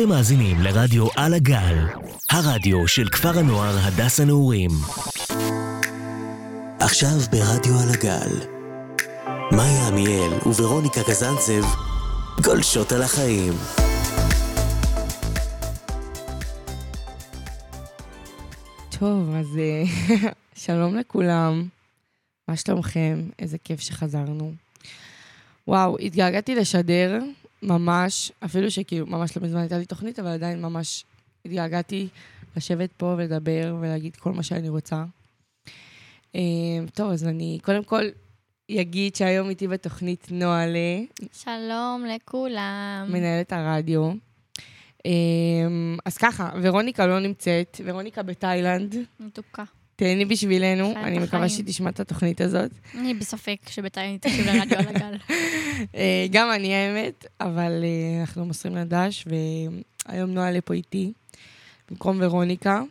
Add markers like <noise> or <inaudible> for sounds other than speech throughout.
אתם מאזינים לרדיו על הגל, הרדיו של כפר הנוער הדס הנעורים. עכשיו ברדיו על הגל, מאיה עמיאל וורוניקה קזנצב גולשות על החיים. טוב, אז אה, <laughs> שלום לכולם. מה שלומכם? איזה כיף שחזרנו. וואו, התגעגעתי לשדר, ממש, אפילו שכאילו ממש לא מזמן הייתה לי תוכנית, אבל עדיין ממש התגעגעתי לשבת פה ולדבר ולהגיד כל מה שאני רוצה. אה, טוב, אז אני קודם כל אגיד שהיום איתי בתוכנית נועה ל... שלום לכולם. מנהלת הרדיו. אה, אז ככה, ורוניקה לא נמצאת, ורוניקה בתאילנד. מתוקה. תהני בשבילנו, אני מקווה החיים. שהיא תשמע את התוכנית הזאת. אני בספק שבינתיים תקשיב לרדיו על הגל. <laughs> אה, גם אני האמת, אבל אה, אנחנו מוסרים לדש, והיום נועה לפה איתי, במקום ורוניקה.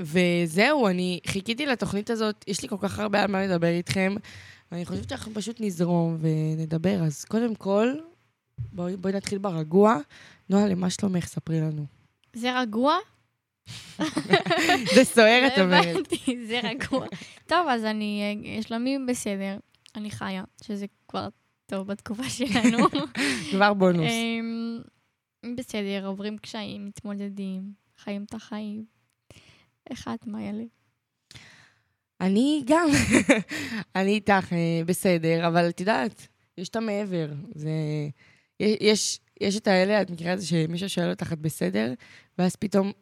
וזהו, אני חיכיתי לתוכנית הזאת, יש לי כל כך הרבה על מה לדבר איתכם, ואני חושבת שאנחנו פשוט נזרום ונדבר. אז קודם כל, בואי, בואי נתחיל ברגוע. נועה, למה שלומך? ספרי לנו. זה רגוע? זה סוער, את אומרת. הבנתי, זה רגוע. טוב, אז אני, שלומי בסדר, אני חיה, שזה כבר טוב בתקופה שלנו. <laughs> כבר בונוס. אמ, בסדר, עוברים קשיים, מתמודדים, חיים את החיים. איך את, מה יאללה? אני גם. <laughs> אני איתך, אה, בסדר, אבל את יודעת, יש את המעבר. זה... יש, יש את האלה, את מכירה את זה שמישהו שואל אותך, את בסדר? ואז פתאום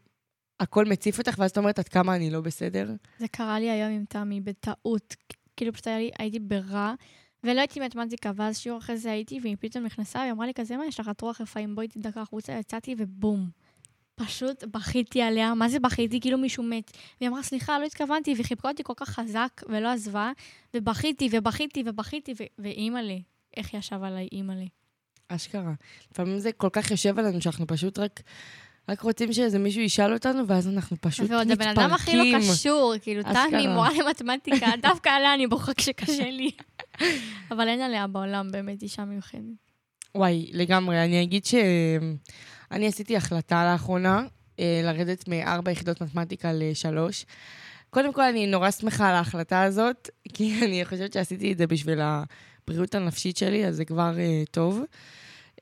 הכל מציף אותך, ואז את אומרת, עד כמה אני לא בסדר? זה קרה לי היום עם תמי, בטעות. כאילו פשוט לי, הייתי ברע, ולא הייתי מתמטיקה, ואז שיעור אחרי זה הייתי, והיא פתאום נכנסה, והיא אמרה לי כזה, מה יש לך את רוח רפאים, בואי תדקה החוצה, יצאתי ובום. פשוט בכיתי עליה, מה זה בכיתי? כאילו מישהו מת. והיא אמרה, סליחה, לא התכוונתי, וחיבקה אותי כל כך חזק, ולא עזבה, ובכיתי, ובכיתי, ובכיתי, ו- ואימא'לה, איך ישב עליי אימא'לה. אשכרה. לפעמים זה כל כך יושב עלינו, שאנחנו פשוט רק, רק רוצים שאיזה מישהו ישאל אותנו, ואז אנחנו פשוט ועוד מתפרקים. הבן אדם הכי לא קשור, כאילו. תמי, מורה למתמטיקה, <laughs> דווקא עליה אני בוכה כשקשה לי. <laughs> אבל אין עליה בעולם, באמת, אישה מיוחדת. וואי, לגמרי. אני אגיד שאני עשיתי החלטה לאחרונה אה, לרדת מארבע יחידות מתמטיקה לשלוש. קודם כל, אני נורא שמחה על ההחלטה הזאת, <laughs> כי אני חושבת שעשיתי את זה בשביל הבריאות הנפשית שלי, אז זה כבר אה, טוב.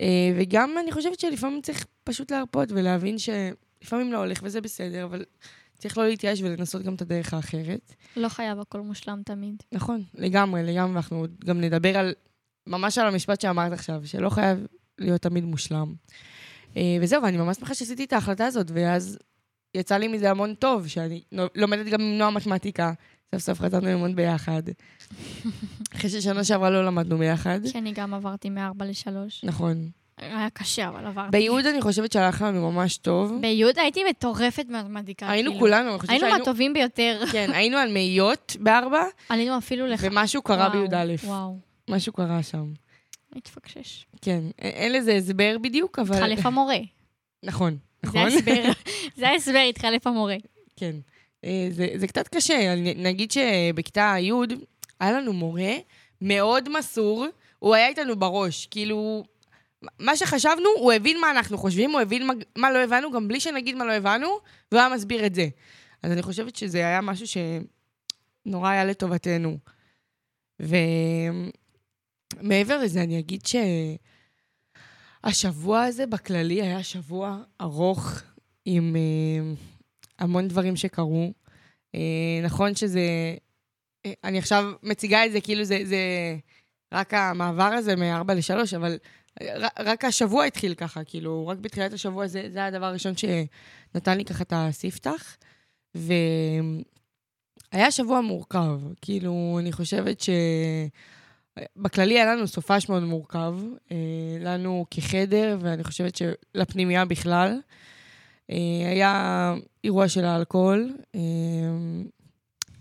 אה, וגם אני חושבת שלפעמים צריך פשוט להרפות ולהבין שלפעמים לא הולך וזה בסדר, אבל צריך לא להתייאש ולנסות גם את הדרך האחרת. לא חייב הכל מושלם תמיד. נכון, לגמרי, לגמרי, ואנחנו עוד גם נדבר על, ממש על המשפט שאמרת עכשיו, שלא חייב להיות תמיד מושלם. אה, וזהו, ואני ממש שמחה שעשיתי את ההחלטה הזאת, ואז יצא לי מזה המון טוב, שאני לומדת גם עם נועה מתמטיקה, סוף סוף חזרנו ללמוד ביחד. <laughs> אחרי ששנה שעברה לא למדנו ביחד. כי אני גם עברתי מארבע לשלוש. נכון. היה קשה, אבל עברתי. ביהוד אני חושבת שהלך לנו ממש טוב. ביוד הייתי מטורפת במתמטיקה. היינו כאילו. כולנו, אני חושבת היינו שהיינו... מהטובים ביותר. כן, היינו על מאיות בארבע, עלינו אפילו לך... ומשהו קרה בי"א. וואו, משהו קרה שם. התפקשש. כן, אין לזה הסבר בדיוק, אבל... התחלף המורה. נכון, זה נכון? ההסבר. <laughs> זה ההסבר, התחלף המורה. כן. אה, זה, זה קצת קשה. נגיד שבכיתה י' היה לנו מורה מאוד מסור, הוא היה איתנו בראש. כאילו, מה שחשבנו, הוא הבין מה אנחנו חושבים, הוא הבין מה, מה לא הבנו, גם בלי שנגיד מה לא הבנו, והוא היה מסביר את זה. אז אני חושבת שזה היה משהו שנורא היה לטובתנו. ומעבר לזה, אני אגיד שהשבוע הזה בכללי היה שבוע ארוך עם אה, המון דברים שקרו. אה, נכון שזה... אה, אני עכשיו מציגה את זה כאילו זה, זה רק המעבר הזה מ-4 ל-3, אבל ר, רק השבוע התחיל ככה, כאילו, רק בתחילת השבוע זה, זה הדבר הראשון שנתן לי ככה את הספתח. והיה שבוע מורכב, כאילו, אני חושבת ש... בכללי היה לנו סופש מאוד מורכב, אה, לנו כחדר, ואני חושבת שלפנימייה בכלל. אה, היה אירוע של האלכוהול. אה,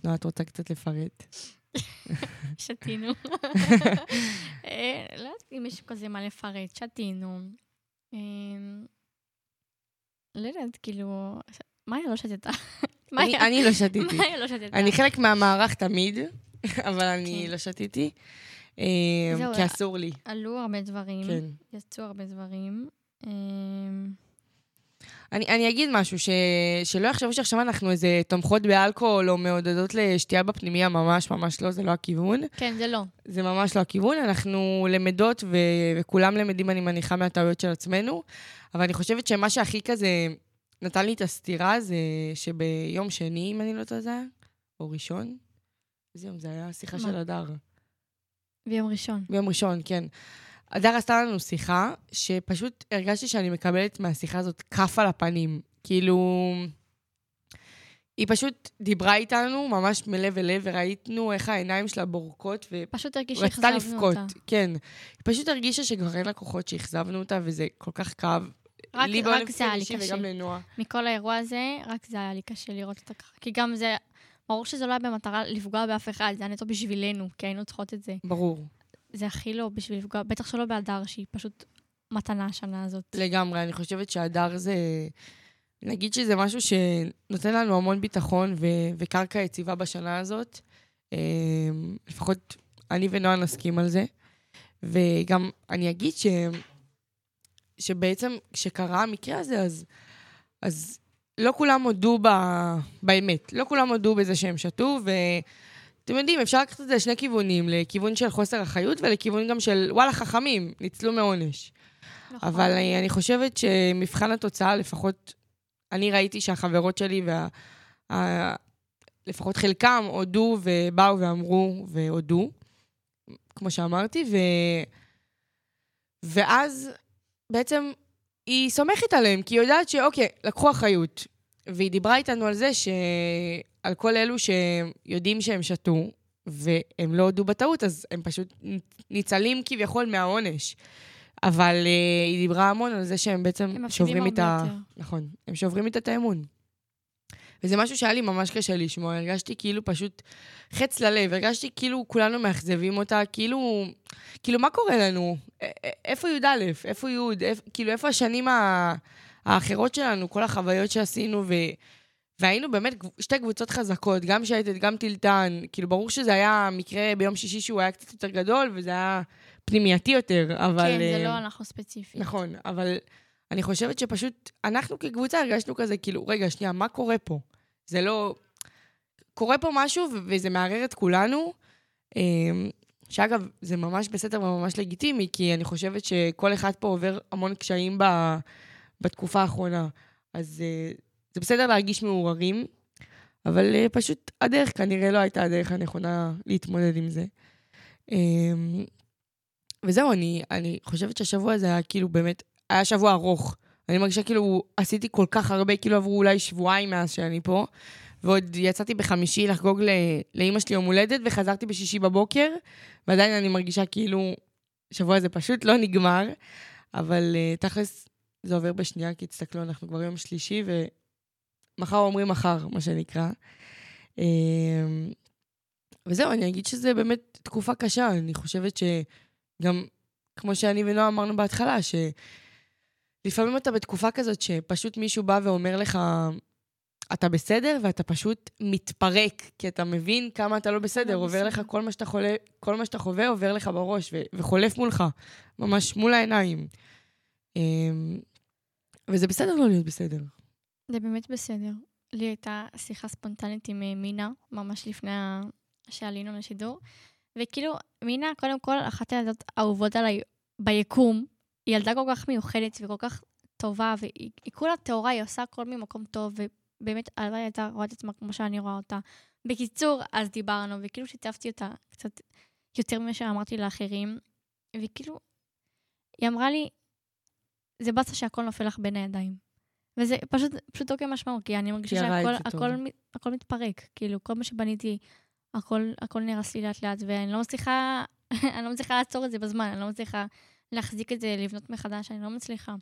נועה, את רוצה קצת לפרט? <laughs> שתינו. אה, לא יודעת אם יש כזה מה לפרט, שתינו. לא יודעת, כאילו... מאיה לא שתתה. אני, לא שתיתי. <laughs> מאיה לא שתתה. אני חלק מהמערך תמיד, <laughs> אבל אני כן. לא שתיתי. כי אסור לי. עלו הרבה דברים. כן. יצאו הרבה דברים. אני, אני אגיד משהו, ש, שלא יחשבו שעכשיו אנחנו איזה תומכות באלכוהול או מעודדות לשתייה בפנימיה, ממש ממש לא, זה לא הכיוון. כן, זה לא. זה ממש לא הכיוון, אנחנו למדות ו, וכולם למדים, אני מניחה, מהטעויות של עצמנו, אבל אני חושבת שמה שהכי כזה נתן לי את הסתירה זה שביום שני, אם אני לא טועה, זה היה, או ראשון, איזה יום זה היה? שיחה? של הדר. ביום ראשון. ביום ראשון, כן. הדר עשתה לנו שיחה, שפשוט הרגשתי שאני מקבלת מהשיחה הזאת כף על הפנים. כאילו... היא פשוט דיברה איתנו ממש מלב אל לב, וראיתנו איך העיניים שלה בורקות, פשוט ורצתה לבכות. אותה. כן. היא פשוט הרגישה שכבר אין לה כוחות, שאכזבנו אותה, וזה כל כך כאב. רק- לי רק זה היה לי קשה. וגם לנועה. מכל האירוע הזה, רק זה היה לי קשה לראות אותה ככה. כי גם זה, ברור שזה לא היה במטרה לפגוע באף אחד, זה היה נטו בשבילנו, כי היינו צריכות את זה. ברור. זה הכי לא בשביל לפגוע, בטח שלא בהדר, שהיא פשוט מתנה השנה הזאת. לגמרי, אני חושבת שהדר זה... נגיד שזה משהו שנותן לנו המון ביטחון ו- וקרקע יציבה בשנה הזאת. אה, לפחות אני ונועה נסכים על זה. וגם אני אגיד ש... שבעצם כשקרה המקרה הזה, אז, אז לא כולם הודו ב... באמת. לא כולם הודו בזה שהם שתו, ואתם יודעים, אפשר לקחת את זה לשני כיוונים, לכיוון של חוסר אחריות ולכיוון גם של, וואלה, חכמים, ניצלו מעונש. נכון. אבל אני, אני חושבת שמבחן התוצאה, לפחות אני ראיתי שהחברות שלי, וה, ה, לפחות חלקם הודו ובאו ואמרו והודו, כמו שאמרתי, ו, ואז בעצם היא סומכת עליהם, כי היא יודעת שאוקיי, לקחו אחריות. והיא דיברה איתנו על זה שעל כל אלו שיודעים שהם שתו, והם לא הודו בטעות, אז הם פשוט ניצלים כביכול מהעונש. אבל uh, היא דיברה המון על זה שהם בעצם שוברים הרבה איתה... נכון, הם שוברים איתה את האמון. וזה משהו שהיה לי ממש קשה לשמוע, הרגשתי כאילו פשוט חץ ללב, הרגשתי כאילו כולנו מאכזבים אותה, כאילו, כאילו מה קורה לנו? איפה י"א? איפה י'? כאילו איפה השנים ה- האחרות שלנו, כל החוויות שעשינו, ו... והיינו באמת שתי קבוצות חזקות, גם שייטת, גם טילטן. כאילו, ברור שזה היה מקרה ביום שישי שהוא היה קצת יותר גדול, וזה היה פנימייתי יותר, אבל... כן, זה אה, לא אנחנו ספציפית. נכון, אבל אני חושבת שפשוט אנחנו כקבוצה הרגשנו כזה, כאילו, רגע, שנייה, מה קורה פה? זה לא... קורה פה משהו וזה מערער את כולנו. אמ, שאגב, זה ממש בסדר וממש לגיטימי, כי אני חושבת שכל אחד פה עובר המון קשיים ב- בתקופה האחרונה. אז אה, זה בסדר להרגיש מעורערים, אבל אה, פשוט הדרך כנראה לא הייתה הדרך הנכונה להתמודד עם זה. אמ, וזהו, אני, אני חושבת שהשבוע הזה היה כאילו באמת, היה שבוע ארוך. אני מרגישה כאילו עשיתי כל כך הרבה, כאילו עברו אולי שבועיים מאז שאני פה, ועוד יצאתי בחמישי לחגוג לאימא שלי יום הולדת, וחזרתי בשישי בבוקר, ועדיין אני מרגישה כאילו השבוע הזה פשוט לא נגמר, אבל uh, תכלס זה עובר בשנייה, כי תסתכלו, אנחנו כבר יום שלישי, ומחר אומרים מחר, מה שנקרא. Um, וזהו, אני אגיד שזה באמת תקופה קשה, אני חושבת ש... גם, כמו שאני ונועה אמרנו בהתחלה, שלפעמים אתה בתקופה כזאת שפשוט מישהו בא ואומר לך, אתה בסדר, ואתה פשוט מתפרק, כי אתה מבין כמה אתה לא בסדר. לא עובר לך בסדר. כל מה שאתה חולה, כל מה שאתה חווה עובר לך בראש, ו- וחולף מולך, ממש מול העיניים. וזה בסדר לא להיות בסדר. זה באמת בסדר. לי הייתה שיחה ספונטנית עם אה, מינה, ממש לפני שעלינו לשידור. וכאילו, מינה, קודם כל, אחת הילדות האהובות עליי ביקום. היא ילדה כל כך מיוחדת וכל כך טובה, והיא היא כולה טהורה, היא עושה הכל ממקום טוב, ובאמת, הלוואי הייתה רואה את עצמה כמו שאני רואה אותה. בקיצור, אז דיברנו, וכאילו שיתפתי אותה קצת יותר ממה שאמרתי לאחרים, וכאילו, היא אמרה לי, זה באסה שהכל נופל לך בין הידיים. וזה פשוט, פשוטו כמשמעו, כי אני מרגישה שהכל. הכל, מת- הכל מתפרק. כאילו, כל מה שבניתי, הכל, הכל נהרס לי לאט לאט, ואני לא מצליחה, <laughs> אני לא מצליחה לעצור את זה בזמן, אני לא מצליחה להחזיק את זה, לבנות מחדש, אני לא מצליחה.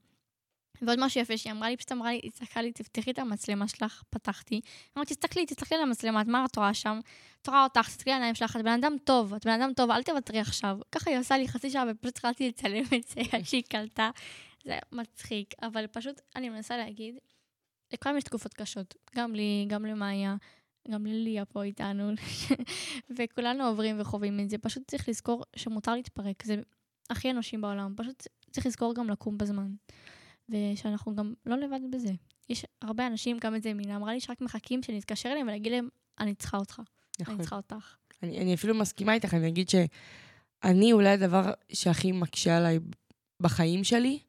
ועוד משהו יפה שהיא אמרה לי, פשוט אמרה לי, היא צעקה לי, תפתחי את המצלמה שלך, פתחתי. אמרתי, תסתכלי, תסתכלי על המצלמה, את מה את רואה שם? את רואה אותך, תסתכלי על העיניים שלך, את בן אדם טוב, את בן אדם טוב, אל תוותרי עכשיו. ככה היא עושה לי חצי שעה, ופשוט התחלתי לצלם את זה <laughs> עד שהיא קלטה. זה מצחיק, אבל פשוט אני מנסה להגיד, לכולם יש תקופות קשות, גם לי, גם למאיה, גם לליה פה איתנו, <laughs> וכולנו עוברים וחווים את זה. פשוט צריך לזכור שמותר להתפרק, זה הכי אנושי בעולם. פשוט צריך לזכור גם לקום בזמן, ושאנחנו גם לא לבד בזה. יש הרבה אנשים, גם את זה מילה אמרה לי, שרק מחכים שנתקשר אליהם ולהגיד להם, אני צריכה אותך, נכון. אני צריכה אותך. אני, אני אפילו מסכימה איתך, אני אגיד שאני אולי הדבר שהכי מקשה עליי בחיים שלי,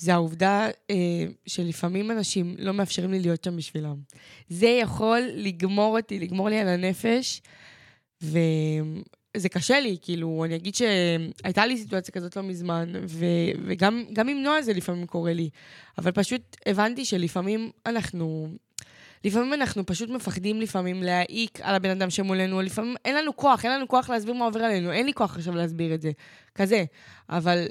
זה העובדה אה, שלפעמים אנשים לא מאפשרים לי להיות שם בשבילם. זה יכול לגמור אותי, לגמור לי על הנפש, וזה קשה לי, כאילו, אני אגיד שהייתה לי סיטואציה כזאת לא מזמן, ו, וגם גם עם נועה זה לפעמים קורה לי, אבל פשוט הבנתי שלפעמים אנחנו... לפעמים אנחנו פשוט מפחדים לפעמים להעיק על הבן אדם שמולנו, לפעמים אין לנו כוח, אין לנו כוח להסביר מה עובר עלינו, אין לי כוח עכשיו להסביר את זה, כזה. אבל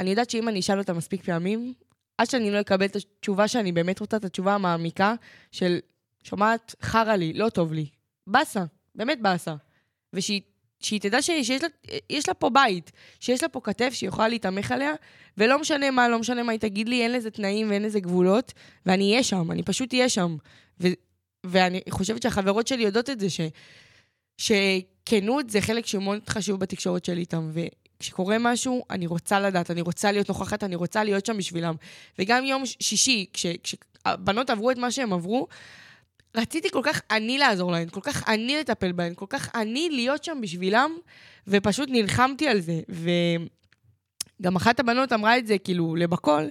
אני יודעת שאם אני אשאל אותה מספיק פעמים, עד שאני לא אקבל את התשובה שאני באמת רוצה, את התשובה המעמיקה של, שומעת, חרא לי, לא טוב לי. באסה, באמת באסה. ושהיא שהיא תדע ש, שיש לה, לה פה בית, שיש לה פה כתף שהיא יכולה להתעמך עליה, ולא משנה מה, לא משנה מה היא תגיד לי, אין לזה תנאים ואין לזה גבולות, ואני אהיה שם, אני פשוט אהיה שם. ו, ואני חושבת שהחברות שלי יודעות את זה, ש, שכנות זה חלק שמאוד חשוב בתקשורת שלי איתם, וכשקורה משהו, אני רוצה לדעת, אני רוצה להיות נוכחת, אני רוצה להיות שם בשבילם. וגם יום שישי, כש, כשהבנות עברו את מה שהם עברו, רציתי כל כך אני לעזור להן, כל כך אני לטפל בהן, כל כך אני להיות שם בשבילם, ופשוט נלחמתי על זה. וגם אחת הבנות אמרה את זה, כאילו, לבקול,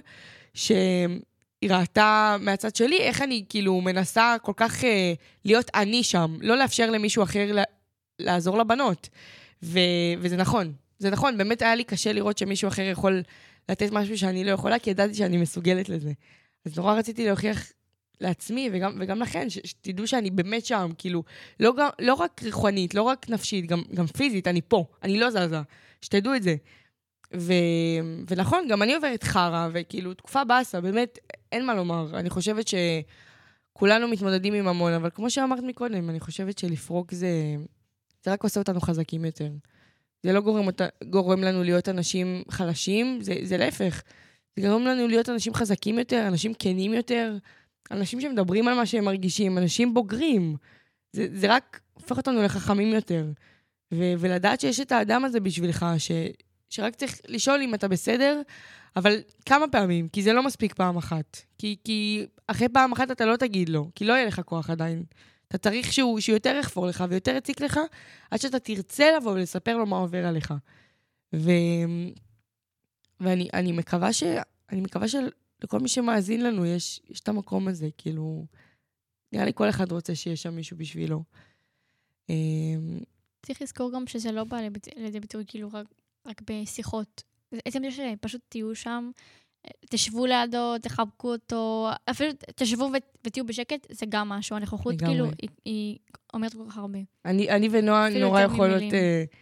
שהיא ראתה מהצד שלי איך אני, כאילו, מנסה כל כך אה, להיות אני שם, לא לאפשר למישהו אחר לה, לעזור לבנות. ו, וזה נכון, זה נכון, באמת היה לי קשה לראות שמישהו אחר יכול לתת משהו שאני לא יכולה, כי ידעתי שאני מסוגלת לזה. אז נורא רציתי להוכיח לעצמי וגם, וגם לכן, ש, שתדעו שאני באמת שם, כאילו, לא, גם, לא רק רוחנית, לא רק נפשית, גם, גם פיזית, אני פה, אני לא זזה, שתדעו את זה. ו, ונכון, גם אני עוברת חרא, וכאילו, תקופה באסה, באמת, אין מה לומר. אני חושבת שכולנו מתמודדים עם המון, אבל כמו שאמרת מקודם, אני חושבת שלפרוק זה, זה רק עושה אותנו חזקים יותר. זה לא גורם, אותה, גורם לנו להיות אנשים חלשים, זה, זה להפך. זה גורם לנו להיות אנשים חזקים יותר, אנשים כנים יותר. אנשים שמדברים על מה שהם מרגישים, אנשים בוגרים. זה, זה רק הופך אותנו לחכמים יותר. ו- ולדעת שיש את האדם הזה בשבילך, ש- שרק צריך לשאול אם אתה בסדר, אבל כמה פעמים, כי זה לא מספיק פעם אחת. כי, כי אחרי פעם אחת אתה לא תגיד לו, כי לא יהיה לך כוח עדיין. אתה צריך שהוא, שהוא יותר יחפור לך ויותר יציק לך, עד שאתה תרצה לבוא ולספר לו מה עובר עליך. ו... ואני מקווה ש... אני מקווה של... לכל מי שמאזין לנו יש, יש את המקום הזה, כאילו, נראה לי כל אחד רוצה שיהיה שם מישהו בשבילו. אמ, צריך לזכור גם שזה לא בא לידי ביטוי כאילו רק, רק בשיחות. עצם זה שפשוט תהיו שם, תשבו לידו, תחבקו אותו, אפילו תשבו ותהיו בשקט, זה גם משהו. הנוכחות כאילו, היא, היא אומרת כל כך הרבה. אני, אני ונועה נורא יכולות... Uh,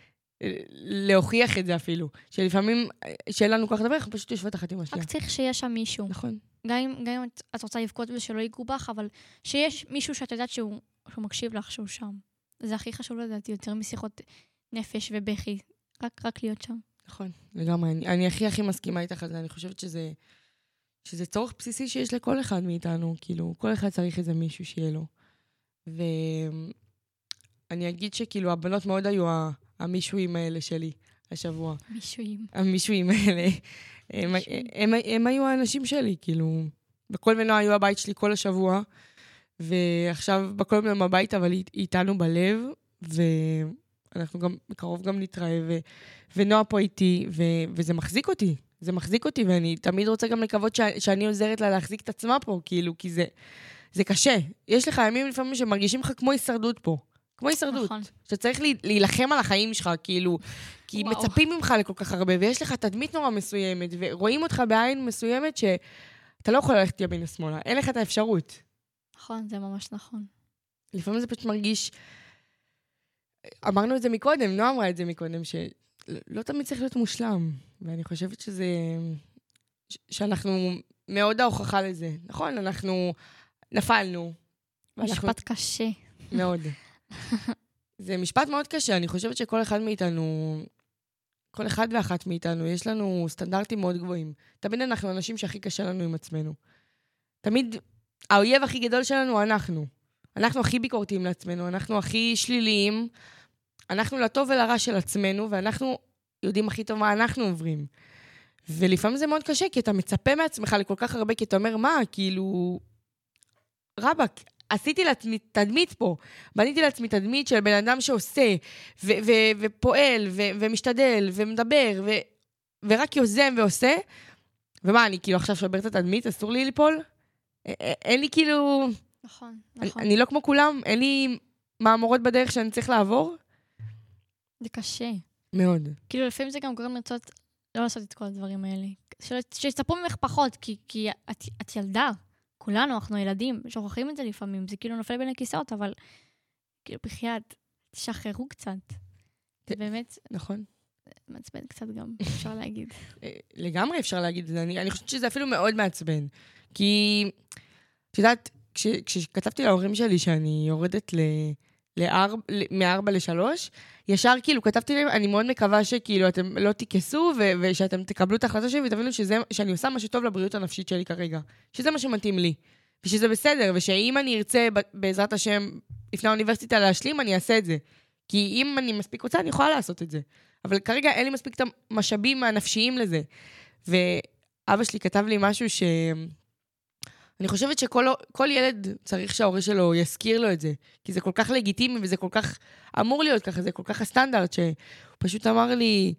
להוכיח את זה אפילו. שלפעמים, שאין לנו כוח לדבר, אנחנו פשוט יושבות אחת עם השנייה. רק צריך שיהיה שם מישהו. נכון. גם אם, גם אם את רוצה לבכות ושלא ייגעו בך, אבל שיש מישהו שאת יודעת שהוא, שהוא מקשיב לך, שהוא שם. זה הכי חשוב לדעתי, יותר משיחות נפש ובכי. רק, רק להיות שם. נכון, לגמרי. אני, אני הכי הכי מסכימה איתך על זה. אני חושבת שזה, שזה צורך בסיסי שיש לכל אחד מאיתנו. כאילו, כל אחד צריך איזה מישהו שיהיה לו. ואני אגיד שכאילו, הבנות מאוד היו המישואים האלה שלי השבוע. מישואים. המישואים האלה. הם, הם, הם, הם היו האנשים שלי, כאילו. בכל ונועה היו הבית שלי כל השבוע, ועכשיו בכל מיני הביתה, אבל היא איתנו בלב, ואנחנו גם, בקרוב גם נתראה, ו, ונועה פה איתי, ו, וזה מחזיק אותי. זה מחזיק אותי, ואני תמיד רוצה גם לקוות ש, שאני עוזרת לה להחזיק את עצמה פה, כאילו, כי זה, זה קשה. יש לך ימים לפעמים שמרגישים לך כמו הישרדות פה. כמו הישרדות. נכון. שאתה צריך להילחם על החיים שלך, כאילו, כי וואו. מצפים ממך לכל כך הרבה, ויש לך תדמית נורא מסוימת, ורואים אותך בעין מסוימת שאתה לא יכול ללכת ימינה-שמאלה, אין לך את האפשרות. נכון, זה ממש נכון. לפעמים זה פשוט מרגיש... אמרנו את זה מקודם, נועה אמרה את זה מקודם, שלא תמיד צריך להיות מושלם, ואני חושבת שזה... שאנחנו מאוד ההוכחה לזה. נכון, אנחנו נפלנו. משפט ואנחנו... קשה. מאוד. <laughs> זה משפט מאוד קשה, אני חושבת שכל אחד מאיתנו, כל אחד ואחת מאיתנו, יש לנו סטנדרטים מאוד גבוהים. תמיד אנחנו אנשים שהכי קשה לנו עם עצמנו. תמיד האויב הכי גדול שלנו הוא אנחנו. אנחנו הכי ביקורתיים לעצמנו, אנחנו הכי שליליים, אנחנו לטוב ולרע של עצמנו, ואנחנו יודעים הכי טוב מה אנחנו עוברים. ולפעמים זה מאוד קשה, כי אתה מצפה מעצמך לכל כך הרבה, כי אתה אומר, מה, כאילו, רבאק, עשיתי לעצמי תדמית פה. בניתי לעצמי תדמית של בן אדם שעושה, ו- ו- ופועל, ו- ומשתדל, ומדבר, ו- ורק יוזם ועושה. ומה, אני כאילו עכשיו שובר את התדמית, אסור לי ליפול? א- א- אין לי כאילו... נכון, נכון. אני לא כמו כולם, אין לי מהמורות בדרך שאני צריך לעבור? זה קשה. מאוד. כאילו, לפעמים זה גם גורם לרצות לא לעשות את כל הדברים האלה. שיצפו ממך פחות, כי, כי את, את ילדה. כולנו, אנחנו ילדים, שוכחים את זה לפעמים. זה כאילו נופל בין הכיסאות, אבל כאילו, בחייאת, תשחררו קצת. זה באמת נכון. מעצבן קצת גם, אפשר להגיד. <laughs> אה, לגמרי אפשר להגיד את זה. אני, אני חושבת שזה אפילו מאוד מעצבן. כי, את יודעת, כש, כשכתבתי להורים שלי שאני יורדת ל... לארבע, מארבע לשלוש, ישר כאילו כתבתי להם, אני מאוד מקווה שכאילו אתם לא תכעסו ו- ושאתם תקבלו את ההחלטה שלי ותבינו שזה, שאני עושה משהו טוב לבריאות הנפשית שלי כרגע. שזה מה שמתאים לי. ושזה בסדר, ושאם אני ארצה בעזרת השם לפני האוניברסיטה להשלים, אני אעשה את זה. כי אם אני מספיק רוצה, אני יכולה לעשות את זה. אבל כרגע אין לי מספיק את המשאבים הנפשיים לזה. ואבא שלי כתב לי משהו ש... אני חושבת שכל כל ילד צריך שההורה שלו יזכיר לו את זה. כי זה כל כך לגיטימי וזה כל כך אמור להיות ככה, זה כל כך הסטנדרט, שהוא פשוט אמר לי,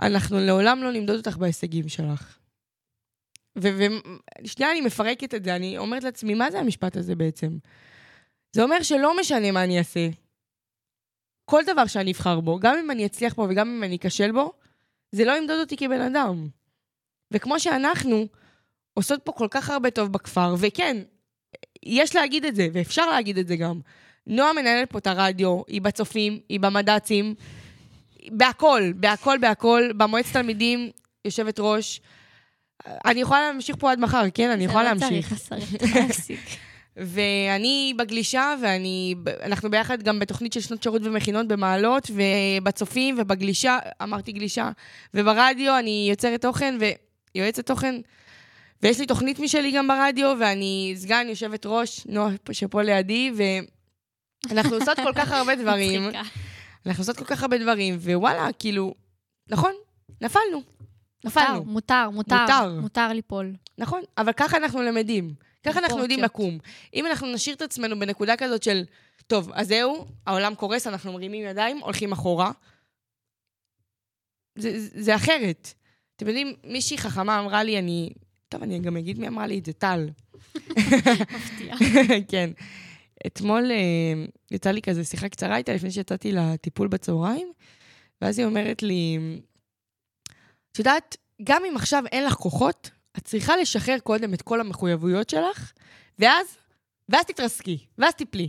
אנחנו לעולם לא נמדוד אותך בהישגים שלך. ושנייה אני מפרקת את זה, אני אומרת לעצמי, מה זה המשפט הזה בעצם? זה אומר שלא משנה מה אני אעשה. כל דבר שאני אבחר בו, גם אם אני אצליח בו וגם אם אני אכשל בו, זה לא ימדוד אותי כבן אדם. וכמו שאנחנו עושות פה כל כך הרבה טוב בכפר, וכן, יש להגיד את זה, ואפשר להגיד את זה גם. נועה מנהלת פה את הרדיו, היא בצופים, היא במד"צים, בהכל, בהכל, בהכל, במועצת תלמידים, יושבת ראש. אני יכולה להמשיך פה עד מחר, כן? אני יכולה להמשיך. זה לא צריך, צריך להפסיק. <laughs> ואני בגלישה, ואנחנו ביחד גם בתוכנית של שנות שירות ומכינות במעלות, ובצופים ובגלישה, אמרתי גלישה, וברדיו אני יוצרת תוכן ויועצת תוכן, ויש לי תוכנית משלי גם ברדיו, ואני סגן יושבת ראש, נועה שפה לידי, ואנחנו עושות כל כך הרבה <laughs> דברים. אנחנו עושות כל כך הרבה דברים, ווואלה, כאילו, נכון, נפלנו. נפלנו. מותר, מותר, מותר. מותר. ליפול. נכון, אבל ככה אנחנו למדים. ככה אנחנו יודעים. לקום. אם אנחנו נשאיר את עצמנו בנקודה כזאת של, טוב, אז זהו, העולם קורס, אנחנו מרימים ידיים, הולכים אחורה, זה, זה אחרת. אתם יודעים, מישהי חכמה אמרה לי, אני... טוב, אני גם אגיד מי אמרה לי את זה, טל. מפתיע. <laughs> כן. אתמול אה, יצא לי כזה שיחה קצרה איתה לפני שיצאתי לטיפול בצהריים, ואז היא אומרת לי, את יודעת, גם אם עכשיו אין לך כוחות, את צריכה לשחרר קודם את כל המחויבויות שלך, ואז, ואז תתרסקי, ואז תיפלי,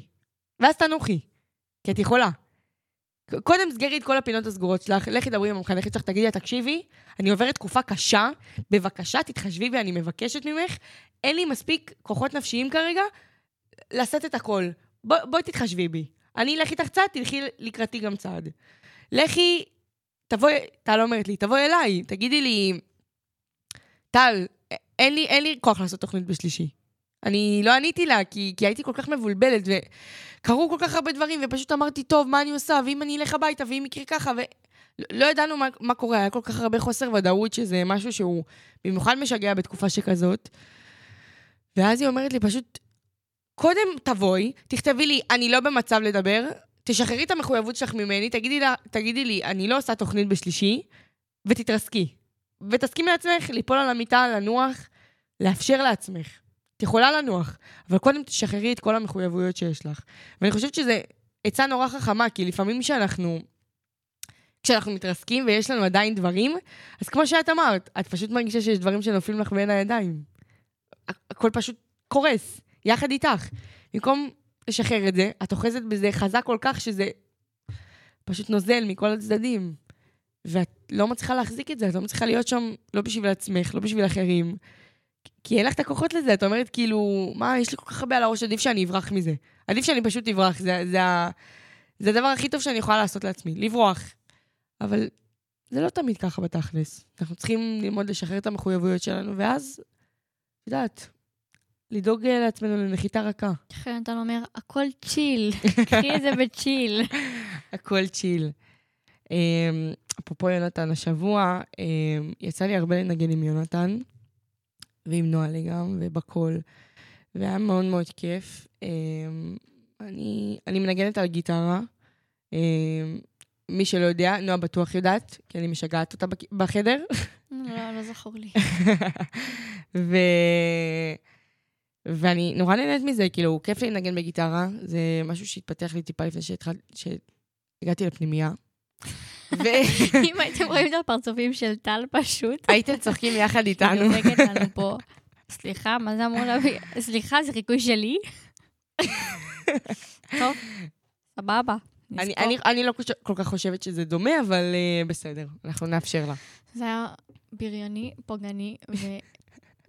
ואז תנוחי, כי את יכולה. קודם סגרי את כל הפינות הסגורות שלך, לכי דברי עם המחנכת שלך, תגידי לה, תקשיבי, אני עוברת תקופה קשה, בבקשה תתחשבי בי, אני מבקשת ממך, אין לי מספיק כוחות נפשיים כרגע לשאת את הכל. בוא, בואי תתחשבי בי. אני אלך איתך צעד, תלכי לקראתי גם צעד. לכי, תבואי, טל אומרת לי, תבואי אליי, תגידי לי, טל, אין לי, אין לי כוח לעשות תוכנית בשלישי. אני לא עניתי לה, כי, כי הייתי כל כך מבולבלת, וקרו כל כך הרבה דברים, ופשוט אמרתי, טוב, מה אני עושה, ואם אני אלך הביתה, ואם יקרה ככה, ו... לא- ידענו מה, מה קורה, היה כל כך הרבה חוסר ודאות, שזה משהו שהוא במיוחד משגע בתקופה שכזאת. ואז היא אומרת לי, פשוט, קודם תבואי, תכתבי לי, אני לא במצב לדבר, תשחררי את המחויבות שלך ממני, תגידי, לה, תגידי לי, אני לא עושה תוכנית בשלישי, ותתרסקי. ותסכימי לעצמך ליפול על המיטה, לנוח, לאפשר לעצמך. יכולה לנוח, אבל קודם תשחררי את כל המחויבויות שיש לך. ואני חושבת שזו עצה נורא חכמה, כי לפעמים כשאנחנו... כשאנחנו מתרסקים ויש לנו עדיין דברים, אז כמו שאת אמרת, את פשוט מרגישה שיש דברים שנופלים לך בין הידיים. הכ- הכל פשוט קורס, יחד איתך. במקום לשחרר את זה, את אוחזת בזה חזק כל כך שזה פשוט נוזל מכל הצדדים. ואת לא מצליחה להחזיק את זה, את לא מצליחה להיות שם לא בשביל עצמך, לא בשביל אחרים. כי אין לך את הכוחות לזה, את אומרת כאילו, מה, יש לי כל כך הרבה על הראש, עדיף שאני אברח מזה. עדיף שאני פשוט אברח, זה, זה, זה הדבר הכי טוב שאני יכולה לעשות לעצמי, לברוח. אבל זה לא תמיד ככה בתכלס. אנחנו צריכים ללמוד לשחרר את המחויבויות שלנו, ואז, את יודעת, לדאוג אה, לעצמנו לנחיתה רכה. לכן אתה אומר, הכל צ'יל, <laughs> קחי את זה בצ'יל. <laughs> הכל צ'יל. אמ, אפרופו יונתן, השבוע אמ, יצא לי הרבה לנגן עם יונתן, ועם נועה גם, ובקול. והיה מאוד מאוד כיף. אה, אני, אני מנגנת על גיטרה. אה, מי שלא יודע, נועה בטוח יודעת, כי אני משגעת אותה בחדר. לא, לא זכור לי. <laughs> ו... ואני נורא נהנית מזה, כאילו, כיף לי לנגן בגיטרה, זה משהו שהתפתח לי טיפה לפני שהתחל... שהגעתי לפנימייה. <laughs> אם הייתם רואים את הפרצופים של טל פשוט, <laughs> והייתם צוחקים יחד היא איתנו. דופקת לנו <laughs> פה. סליחה, מה זה אמור להביא? סליחה, זה חיקוי שלי? טוב, סבבה. אני. אני, אני לא כל כך חושבת שזה דומה, אבל uh, בסדר, אנחנו נאפשר לה. זה היה בריוני, פוגעני,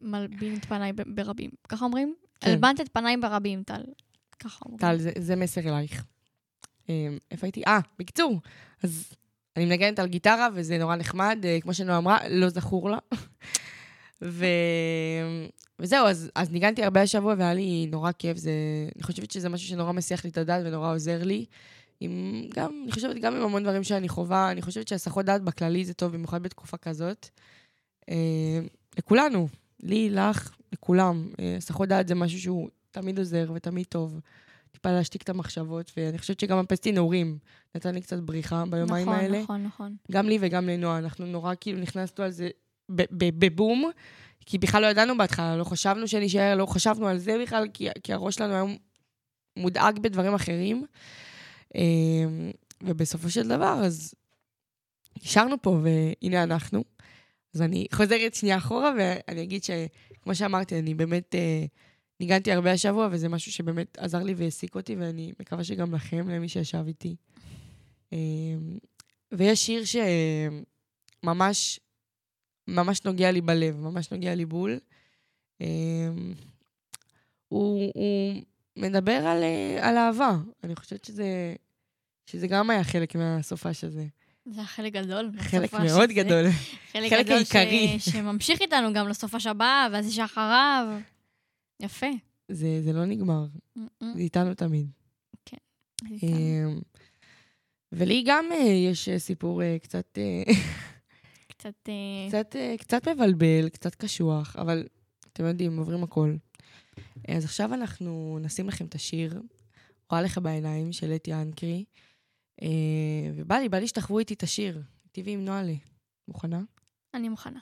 ומלבין את פניי ברבים. ככה אומרים? כן. הלבנת את פניי ברבים, טל. ככה אומרים. טל, זה, זה מסר אלייך. Um, איפה הייתי? אה, בקיצור, אז אני מנגנת על גיטרה, וזה נורא נחמד, uh, כמו שנועה אמרה, לא זכור לה. ו... וזהו, אז, אז ניגנתי הרבה השבוע והיה לי נורא כיף. זה... אני חושבת שזה משהו שנורא מסיח לי את הדעת ונורא עוזר לי. עם, גם, אני חושבת גם עם המון דברים שאני חווה, אני חושבת שהסחות דעת בכללי זה טוב, במיוחד בתקופה כזאת. אה, לכולנו, לי, לך, לכולם. אה, הסחות דעת זה משהו שהוא תמיד עוזר ותמיד טוב. טיפה להשתיק את המחשבות, ואני חושבת שגם הפסטי נעורים נתן לי קצת בריחה ביומיים נכון, האלה. נכון, נכון. גם לי וגם לנועה, אנחנו נורא כאילו נכנסנו על זה בבום, כי בכלל לא ידענו בהתחלה, לא חשבנו שנשאר, לא חשבנו על זה בכלל, כי, כי הראש שלנו היה מודאג בדברים אחרים. אמ, ובסופו של דבר, אז נשארנו פה, והנה אנחנו. אז אני חוזרת שנייה אחורה, ואני אגיד שכמו שאמרתי, אני באמת אה, ניגנתי הרבה השבוע, וזה משהו שבאמת עזר לי והעסיק אותי, ואני מקווה שגם לכם, למי שישב איתי. אמ, ויש שיר שממש ממש נוגע לי בלב, ממש נוגע לי בול. אמ, הוא, הוא מדבר על, אה, על אהבה. אני חושבת שזה, שזה גם היה חלק מהסופש הזה. זה היה חלק גדול. חלק מאוד הזה. גדול. חלק, חלק גדול העיקרי. ש... שממשיך איתנו גם לסופש הבא, ואז זה שאחריו. יפה. זה, זה לא נגמר, זה איתנו תמיד. זה איתנו. אמ, ולי גם אה, יש אה, סיפור אה, קצת, <laughs> קצת... אה, קצת, אה, קצת מבלבל, קצת קשוח, אבל אתם יודעים, עוברים הכל. אז עכשיו אנחנו נשים לכם את השיר, רואה לך בעיניים, של אתי אנקרי, ובא לי, בא לי שתחוו איתי את השיר, איתי ועם נועלה. מוכנה? אני מוכנה.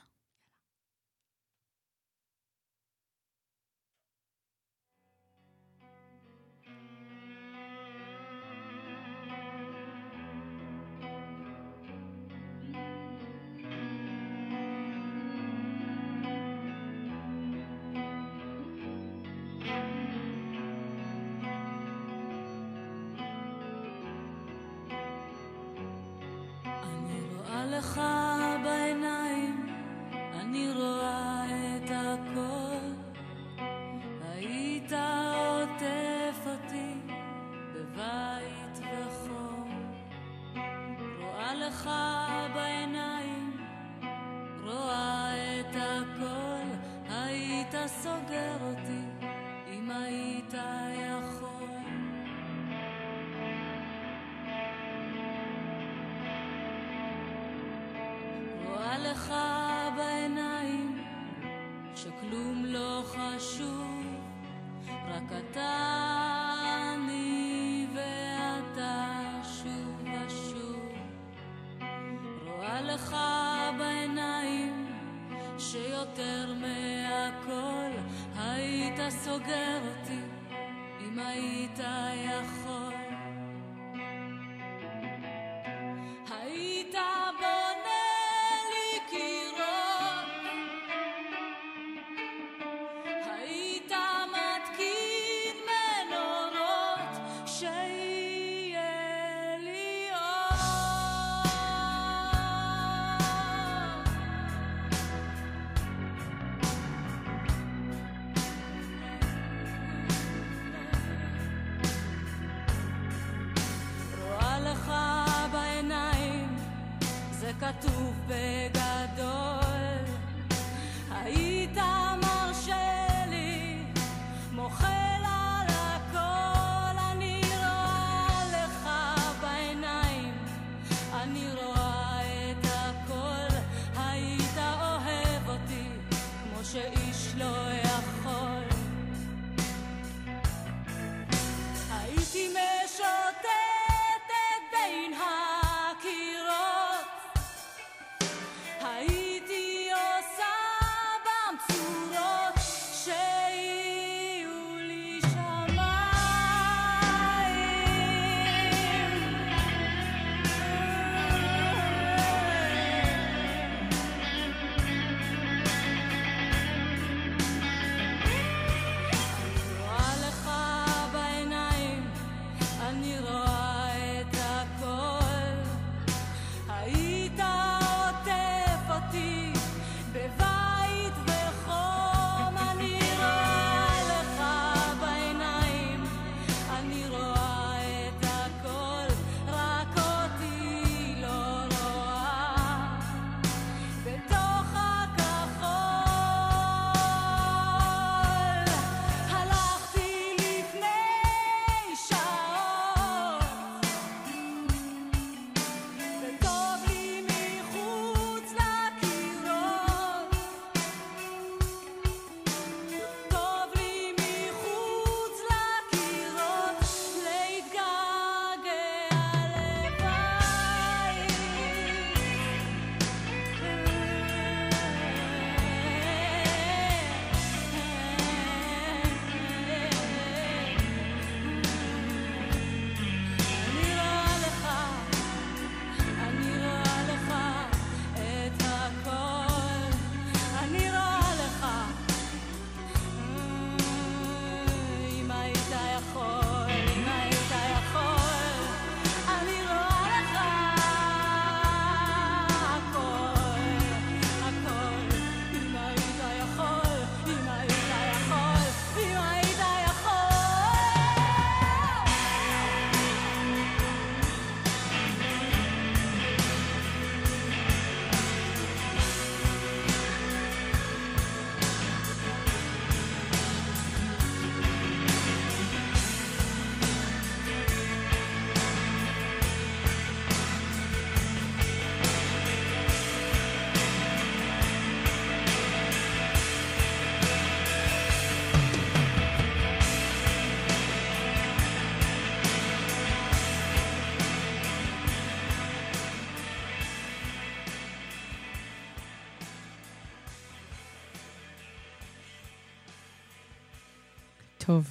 טוב,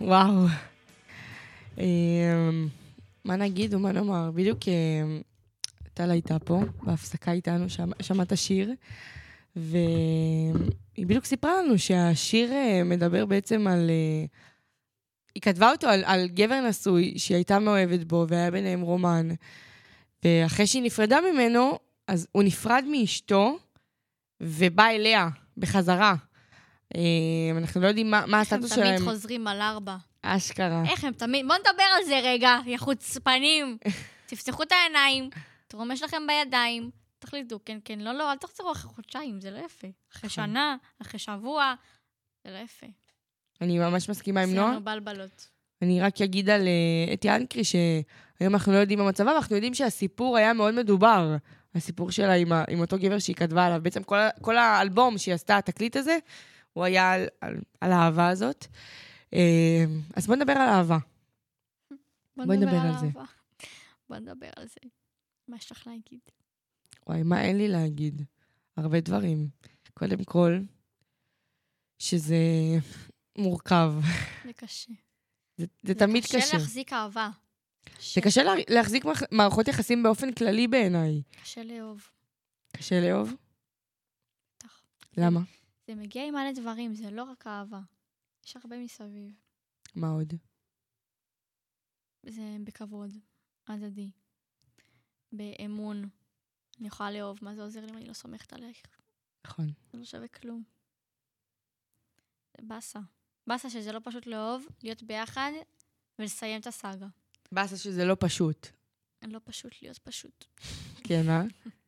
וואו. אמ, מה נגיד ומה נאמר? בדיוק אמ, טל הייתה פה, בהפסקה איתנו, שמע- שמעת שיר, והיא בדיוק סיפרה לנו שהשיר אה, מדבר בעצם על... אה, היא כתבה אותו על, על גבר נשוי שהיא הייתה מאוהבת בו, והיה ביניהם רומן. ואחרי שהיא נפרדה ממנו, אז הוא נפרד מאשתו, ובא אליה בחזרה. אה, אנחנו לא יודעים מה, מה איך הם הסטטוס תמיד שלהם. חוזרים על ארבע. אשכרה. איך הם תמיד... בואו נדבר על זה רגע, יא חוצפנים. <laughs> תפתחו את העיניים, יש לכם בידיים, תחליטו, כן, כן, לא, לא, אל תחזרו אחרי חודשיים, זה לא יפה. אחרי נכון. שנה, אחרי שבוע, זה לא יפה. אני ממש מסכימה עם נועה. עשינו בלבלות. אני רק אגיד על אה, אתי אנקרי, שהיום אנחנו לא יודעים מה מצבה, אבל אנחנו יודעים שהסיפור היה מאוד מדובר. הסיפור שלה עם, עם אותו גבר שהיא כתבה עליו. בעצם כל, כל האלבום שהיא עשתה, התקליט הזה, הוא היה על, על, על האהבה הזאת. אה, אז בוא נדבר על אהבה. בואי נדבר על זה. אהבה. בוא נדבר על זה. מה יש לך להגיד? וואי, מה אין לי להגיד? הרבה דברים. קודם כל, שזה מורכב. זה קשה. זה, זה תמיד קשה קשה. להחזיק אהבה. זה קשה לה, להחזיק מערכ- מערכות יחסים באופן כללי בעיניי. קשה לאהוב. קשה לאהוב? בטח. למה? זה מגיע עם מלא דברים, זה לא רק אהבה. יש הרבה מסביב. מה עוד? זה בכבוד, הדדי. באמון. אני יכולה לאהוב, מה זה עוזר לי אם אני לא סומכת עלייך? נכון. זה לא שווה כלום. באסה. באסה שזה לא פשוט לאהוב, להיות ביחד ולסיים את הסאגה. באסה שזה לא פשוט. לא פשוט להיות פשוט. כן, אה? <laughs>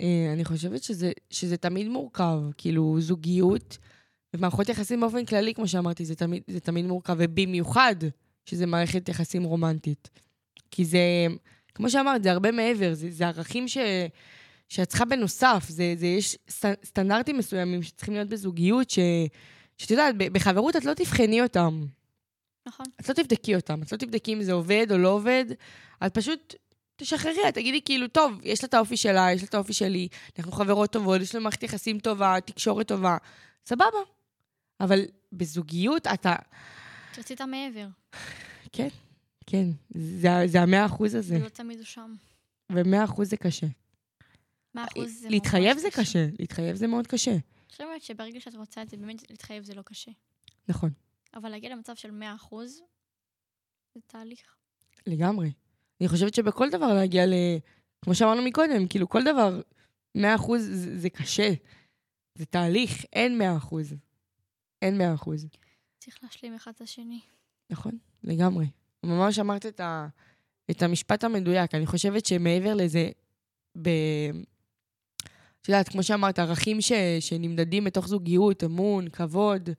אה, אני חושבת שזה, שזה תמיד מורכב, כאילו, זוגיות ומערכות יחסים באופן כללי, כמו שאמרתי, זה תמיד, זה תמיד מורכב, ובמיוחד שזה מערכת יחסים רומנטית. כי זה, כמו שאמרת, זה הרבה מעבר, זה, זה ערכים ש, שאת צריכה בנוסף, זה, זה, יש סט- סטנדרטים מסוימים שצריכים להיות בזוגיות, ש, שאת יודעת, בחברות את לא תבחני אותם. נכון? את לא תבדקי אותם, את לא תבדקי אם זה עובד או לא עובד, את פשוט תשחררי, תגידי כאילו, טוב, יש לה את האופי שלה, יש לה את האופי שלי, אנחנו חברות טובות, יש לנו מערכת יחסים טובה, תקשורת טובה, סבבה. אבל בזוגיות אתה, רצית מעבר. כן, כן, זה, זה המאה אחוז הזה, ולא תמיד הוא שם. ומאה אחוז זה קשה. מאה אחוז זה להתחייב זה קשה, להתחייב זה מאוד קשה. אני חושבת שברגע שאת רוצה את זה, באמת להתחייב זה לא קשה. נכון, אבל להגיע למצב של מאה אחוז, זה תהליך. לגמרי. אני חושבת שבכל דבר להגיע ל... כמו שאמרנו מקודם, כאילו כל דבר, מאה אחוז זה, זה קשה. זה תהליך, אין מאה אחוז. אין מאה אחוז. צריך להשלים אחד את השני. נכון, לגמרי. ממש אמרת את, ה, את המשפט המדויק. אני חושבת שמעבר לזה, ב... את יודעת, כמו שאמרת, ערכים ש, שנמדדים בתוך זוגיות, אמון, כבוד,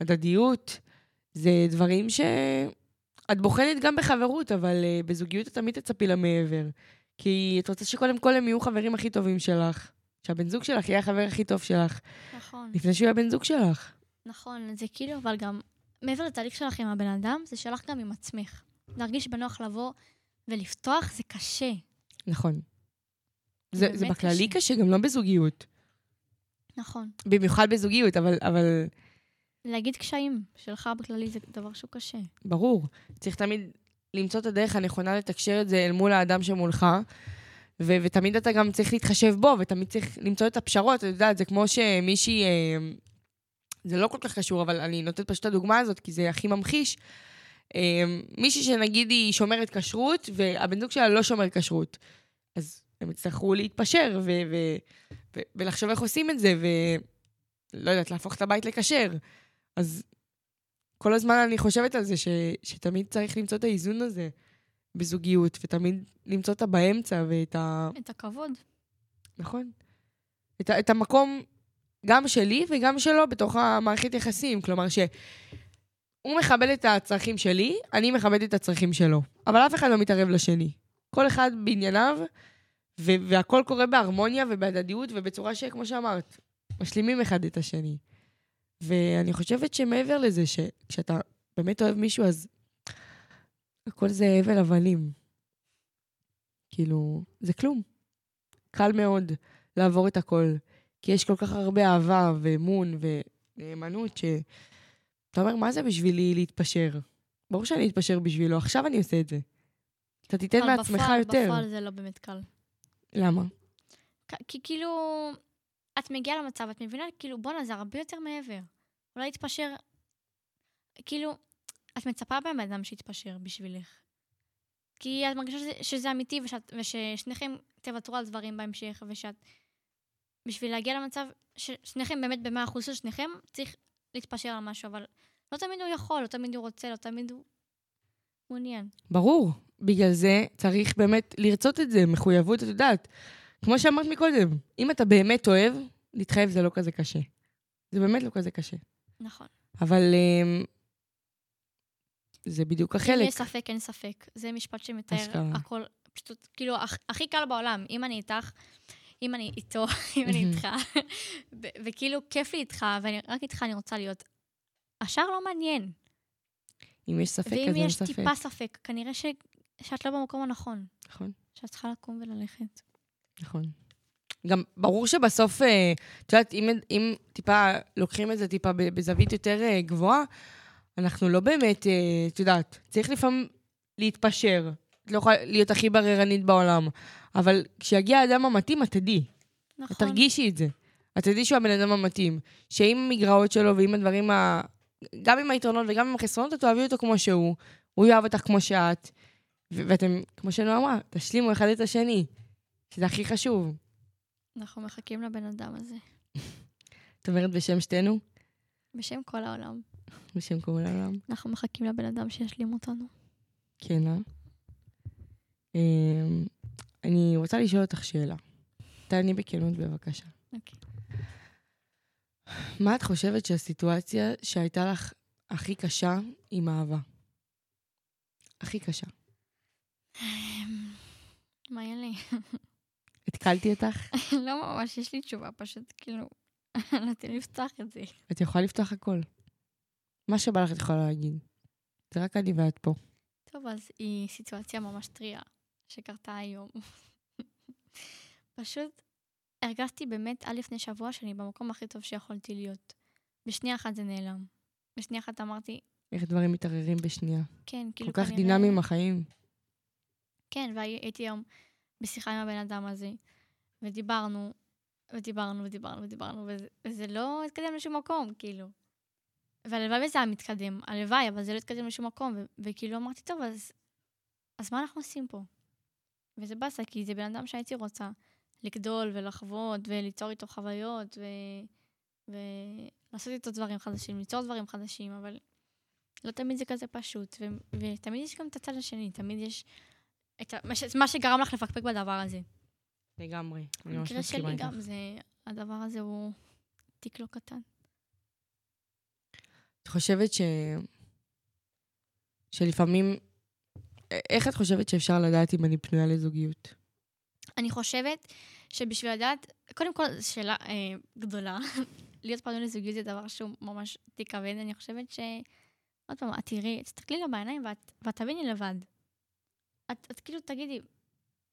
הדדיות, זה דברים שאת בוחנת גם בחברות, אבל uh, בזוגיות את תמיד תצפי למעבר. כי את רוצה שקודם כל הם יהיו חברים הכי טובים שלך, שהבן זוג שלך יהיה החבר הכי טוב שלך, נכון, לפני שהוא יהיה בן זוג שלך. נכון. זה כאילו, אבל גם, מעבר לתהליך שלך עם הבן אדם, זה שלך גם עם עצמך. להרגיש בנוח לבוא ולפתוח זה קשה. נכון. זה זה, זה בכללי קשה. קשה, גם לא בזוגיות. נכון. במיוחד בזוגיות, אבל, אבל להגיד קשיים שלך בכללי זה דבר שהוא קשה. ברור. צריך תמיד למצוא את הדרך הנכונה לתקשר את זה אל מול האדם שמולך, ו- ותמיד אתה גם צריך להתחשב בו, ותמיד צריך למצוא את הפשרות. את יודעת, זה כמו שמישהי... אה, זה לא כל כך קשור, אבל אני נותנת פשוט את הדוגמה הזאת, כי זה הכי ממחיש. אה, מישהי שנגיד היא שומרת כשרות, והבן זוג שלה לא שומר כשרות. אז הם יצטרכו להתפשר ו- ו- ו- ולחשוב איך עושים את זה, ולא יודעת, להפוך את הבית לכשר. אז כל הזמן אני חושבת על זה ש, שתמיד צריך למצוא את האיזון הזה בזוגיות, ותמיד למצוא אותה באמצע ואת ה... את הכבוד. נכון. את, את המקום גם שלי וגם שלו בתוך המערכת יחסים. כלומר, שהוא מכבד את הצרכים שלי, אני מכבדת את הצרכים שלו. אבל אף אחד לא מתערב לשני. כל אחד בענייניו, והכל קורה בהרמוניה ובהדדיות ובצורה שכמו שאמרת, משלימים אחד את השני. ואני חושבת שמעבר לזה, שכשאתה באמת אוהב מישהו, אז הכל זה הבל הבלים. כאילו, זה כלום. קל מאוד לעבור את הכל, כי יש כל כך הרבה אהבה ואמון ונאמנות, ש... אתה אומר, מה זה בשבילי להתפשר? ברור שאני אתפשר בשבילו, עכשיו אני עושה את זה. אתה תיתן מעצמך בפועל- יותר. בפועל זה לא באמת קל. למה? כי כאילו, את מגיעה למצב, את מבינה, כאילו, בואנה, זה הרבה יותר מעבר. אולי להתפשר, כאילו, את מצפה מהבן אדם שיתפשר בשבילך. כי את מרגישה שזה, שזה אמיתי, ושאת, וששניכם תוותרו על דברים בהמשך, ושאת... בשביל להגיע למצב ששניכם באמת במאה אחוז של שניכם, צריך להתפשר על משהו, אבל לא תמיד הוא יכול, לא תמיד הוא רוצה, לא תמיד הוא מעוניין. ברור. בגלל זה צריך באמת לרצות את זה, מחויבות, את יודעת. כמו שאמרת מקודם, אם אתה באמת אוהב, להתחייב זה לא כזה קשה. זה באמת לא כזה קשה. נכון. אבל אמ, זה בדיוק אם החלק. יש ספק, אין ספק. זה משפט שמתאר אשכרה. הכל, פשוט, כאילו, הכ- הכי קל בעולם. אם אני איתך, אם אני איתו, <laughs> אם אני איתך, וכאילו, כיף לי איתך, ואני רק איתך אני רוצה להיות. השאר לא מעניין. אם יש ספק, ואם אז אין יש ספק. טיפה ספק, כנראה ש... שאת לא במקום הנכון. נכון, שאת צריכה לקום וללכת. נכון. גם ברור שבסוף, אה, את יודעת, אם, אם טיפה לוקחים את זה טיפה בזווית יותר אה, גבוהה, אנחנו לא באמת, אה, את יודעת, צריך לפעמים להתפשר. את לא יכולה להיות הכי בררנית בעולם. אבל כשיגיע האדם המתאים, את תדעי. את נכון. תרגישי את זה. את תדעי שהוא הבן אדם המתאים. שעם המגרעות שלו ועם הדברים ה... גם עם היתרונות וגם עם החסרונות, את אוהבי אותו כמו שהוא. הוא יאהב אותך כמו שאת. ואתם, כמו שנועה אמרה, תשלימו אחד את השני. שזה הכי חשוב. אנחנו מחכים לבן אדם הזה. את אומרת בשם שתינו? בשם כל העולם. בשם כל העולם. אנחנו מחכים לבן אדם שישלים אותנו. כן, אה? אמ, אני רוצה לשאול אותך שאלה. תעני בכנות בבקשה. אוקיי. מה את חושבת שהסיטואציה שהייתה לך הכי קשה עם אהבה? הכי קשה. מה יהיה לי? <laughs> התקלתי אותך? <laughs> לא ממש, יש לי תשובה, פשוט כאילו, <laughs> נתן לי לפתוח את זה. את יכולה לפתוח הכל. מה שבא לך את יכולה להגיד. זה רק אני ואת פה. טוב, אז היא סיטואציה ממש טריה שקרתה היום. <laughs> פשוט הרגשתי באמת עד לפני שבוע שאני במקום הכי טוב שיכולתי להיות. בשנייה אחת זה נעלם. בשנייה אחת אמרתי, איך דברים מתערערים בשנייה. כן, כל כאילו כך כנראה... דינמיים החיים. כן, והייתי היום בשיחה עם הבן אדם הזה, ודיברנו, ודיברנו, ודיברנו, ודיברנו, וזה, וזה לא התקדם לשום מקום, כאילו. והלוואי וזה היה מתקדם, הלוואי, אבל זה לא התקדם לשום מקום, ו- וכאילו אמרתי, טוב, אז, אז מה אנחנו עושים פה? וזה באסה, כי זה בן אדם שהייתי רוצה לגדול ולחוות וליצור איתו חוויות ו- ולעשות איתו דברים חדשים, ליצור דברים חדשים, אבל לא תמיד זה כזה פשוט, ו- ותמיד יש גם את הצד השני, תמיד יש את ה- מה שגרם לך לפקפק בדבר הזה. לגמרי. במקרה שלי. גם זה, הדבר הזה הוא תיק לא קטן. את חושבת ש... שלפעמים... איך את חושבת שאפשר לדעת אם אני פנויה לזוגיות? אני חושבת שבשביל לדעת, קודם כל, זו שאלה אה, גדולה. <laughs> להיות פנוי לזוגיות זה דבר שהוא ממש תיק כבד. אני חושבת ש... עוד פעם, את תראי, תסתכלי לה בעיניים ואת, ואת תביני לבד. את, את כאילו תגידי,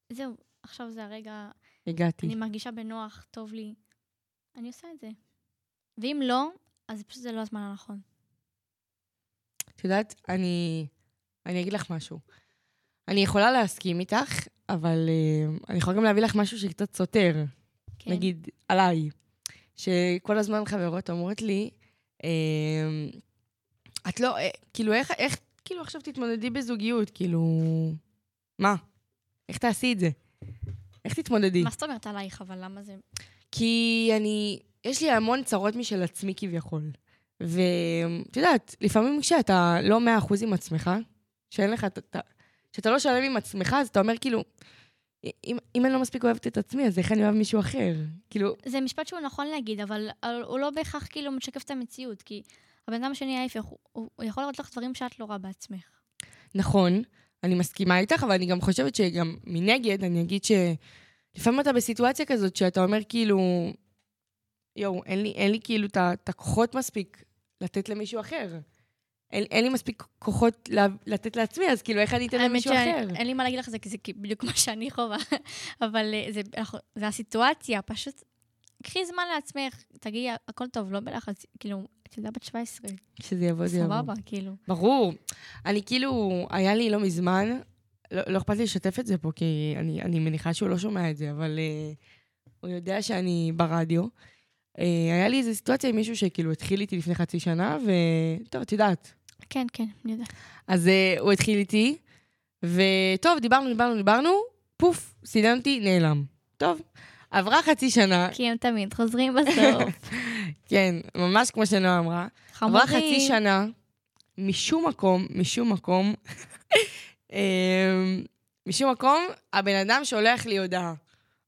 זהו, עכשיו זה הרגע, הגעתי. אני מרגישה בנוח, טוב לי. אני עושה את זה. ואם לא, אז פשוט זה לא הזמן הנכון. את יודעת, אני... אני אגיד לך משהו. אני יכולה להסכים איתך, אבל uh, אני יכולה גם להביא לך משהו שקצת סותר. כן. נגיד, עליי. שכל הזמן חברות אומרות לי, אה, את לא, אה, כאילו, איך, איך, כאילו, עכשיו תתמודדי בזוגיות, כאילו, מה? איך תעשי את זה? איך תתמודדי? מה זאת אומרת עלייך, אבל למה זה... כי אני, יש לי המון צרות משל עצמי כביכול. ואת יודעת, לפעמים כשאתה לא מאה אחוז עם עצמך, שאין לך, את- את- כשאתה לא שלם עם עצמך, אז אתה אומר כאילו, אם, אם אני לא מספיק אוהבת את עצמי, אז איך אני אוהב מישהו אחר? כאילו, זה משפט שהוא נכון להגיד, אבל הוא לא בהכרח כאילו משקף את המציאות, כי הבן אדם השני ההפך, הוא הוא יכול לראות לך דברים שאת לא רואה בעצמך. נכון, אני מסכימה איתך, אבל אני גם חושבת שגם מנגד, אני אגיד שלפעמים אתה בסיטואציה כזאת שאתה אומר כאילו, יואו, אין לי, אין לי כאילו את הכוחות מספיק לתת למישהו אחר. אין, אין לי מספיק כוחות לה, לתת לעצמי, אז כאילו, איך אני אתן למישהו אחר? שאין לי מה להגיד לך זה, זה בדיוק מה שאני חווה, <laughs> אבל אה, זה, אנחנו- זה הסיטואציה, פשוט קחי זמן לעצמך, תגידי, הכל טוב, לא בלחץ, כאילו, את ילדה בת 17, שזה יבוא, זה יבוא. סבבה, כאילו. ברור. אני כאילו, היה לי לא מזמן, לא, לא אכפת לי לשתף את זה פה, כי אני, אני מניחה שהוא לא שומע את זה, אבל uh, הוא יודע שאני ברדיו. Uh, היה לי איזו סיטואציה עם מישהו שכאילו התחיל איתי לפני חצי שנה, וטוב, את יודעת. כן, כן, אני יודעת. אז uh, הוא התחיל איתי, וטוב, דיברנו, דיברנו, דיברנו, פוף, סינן אותי, נעלם. טוב, עברה חצי שנה, כי הם תמיד חוזרים בסוף. <laughs> כן, ממש כמו שנועה אמרה. עברה חצי חמורים. שנה, משום מקום, משום מקום, <laughs> אמ, משום מקום, הבן אדם שולח לי הודעה.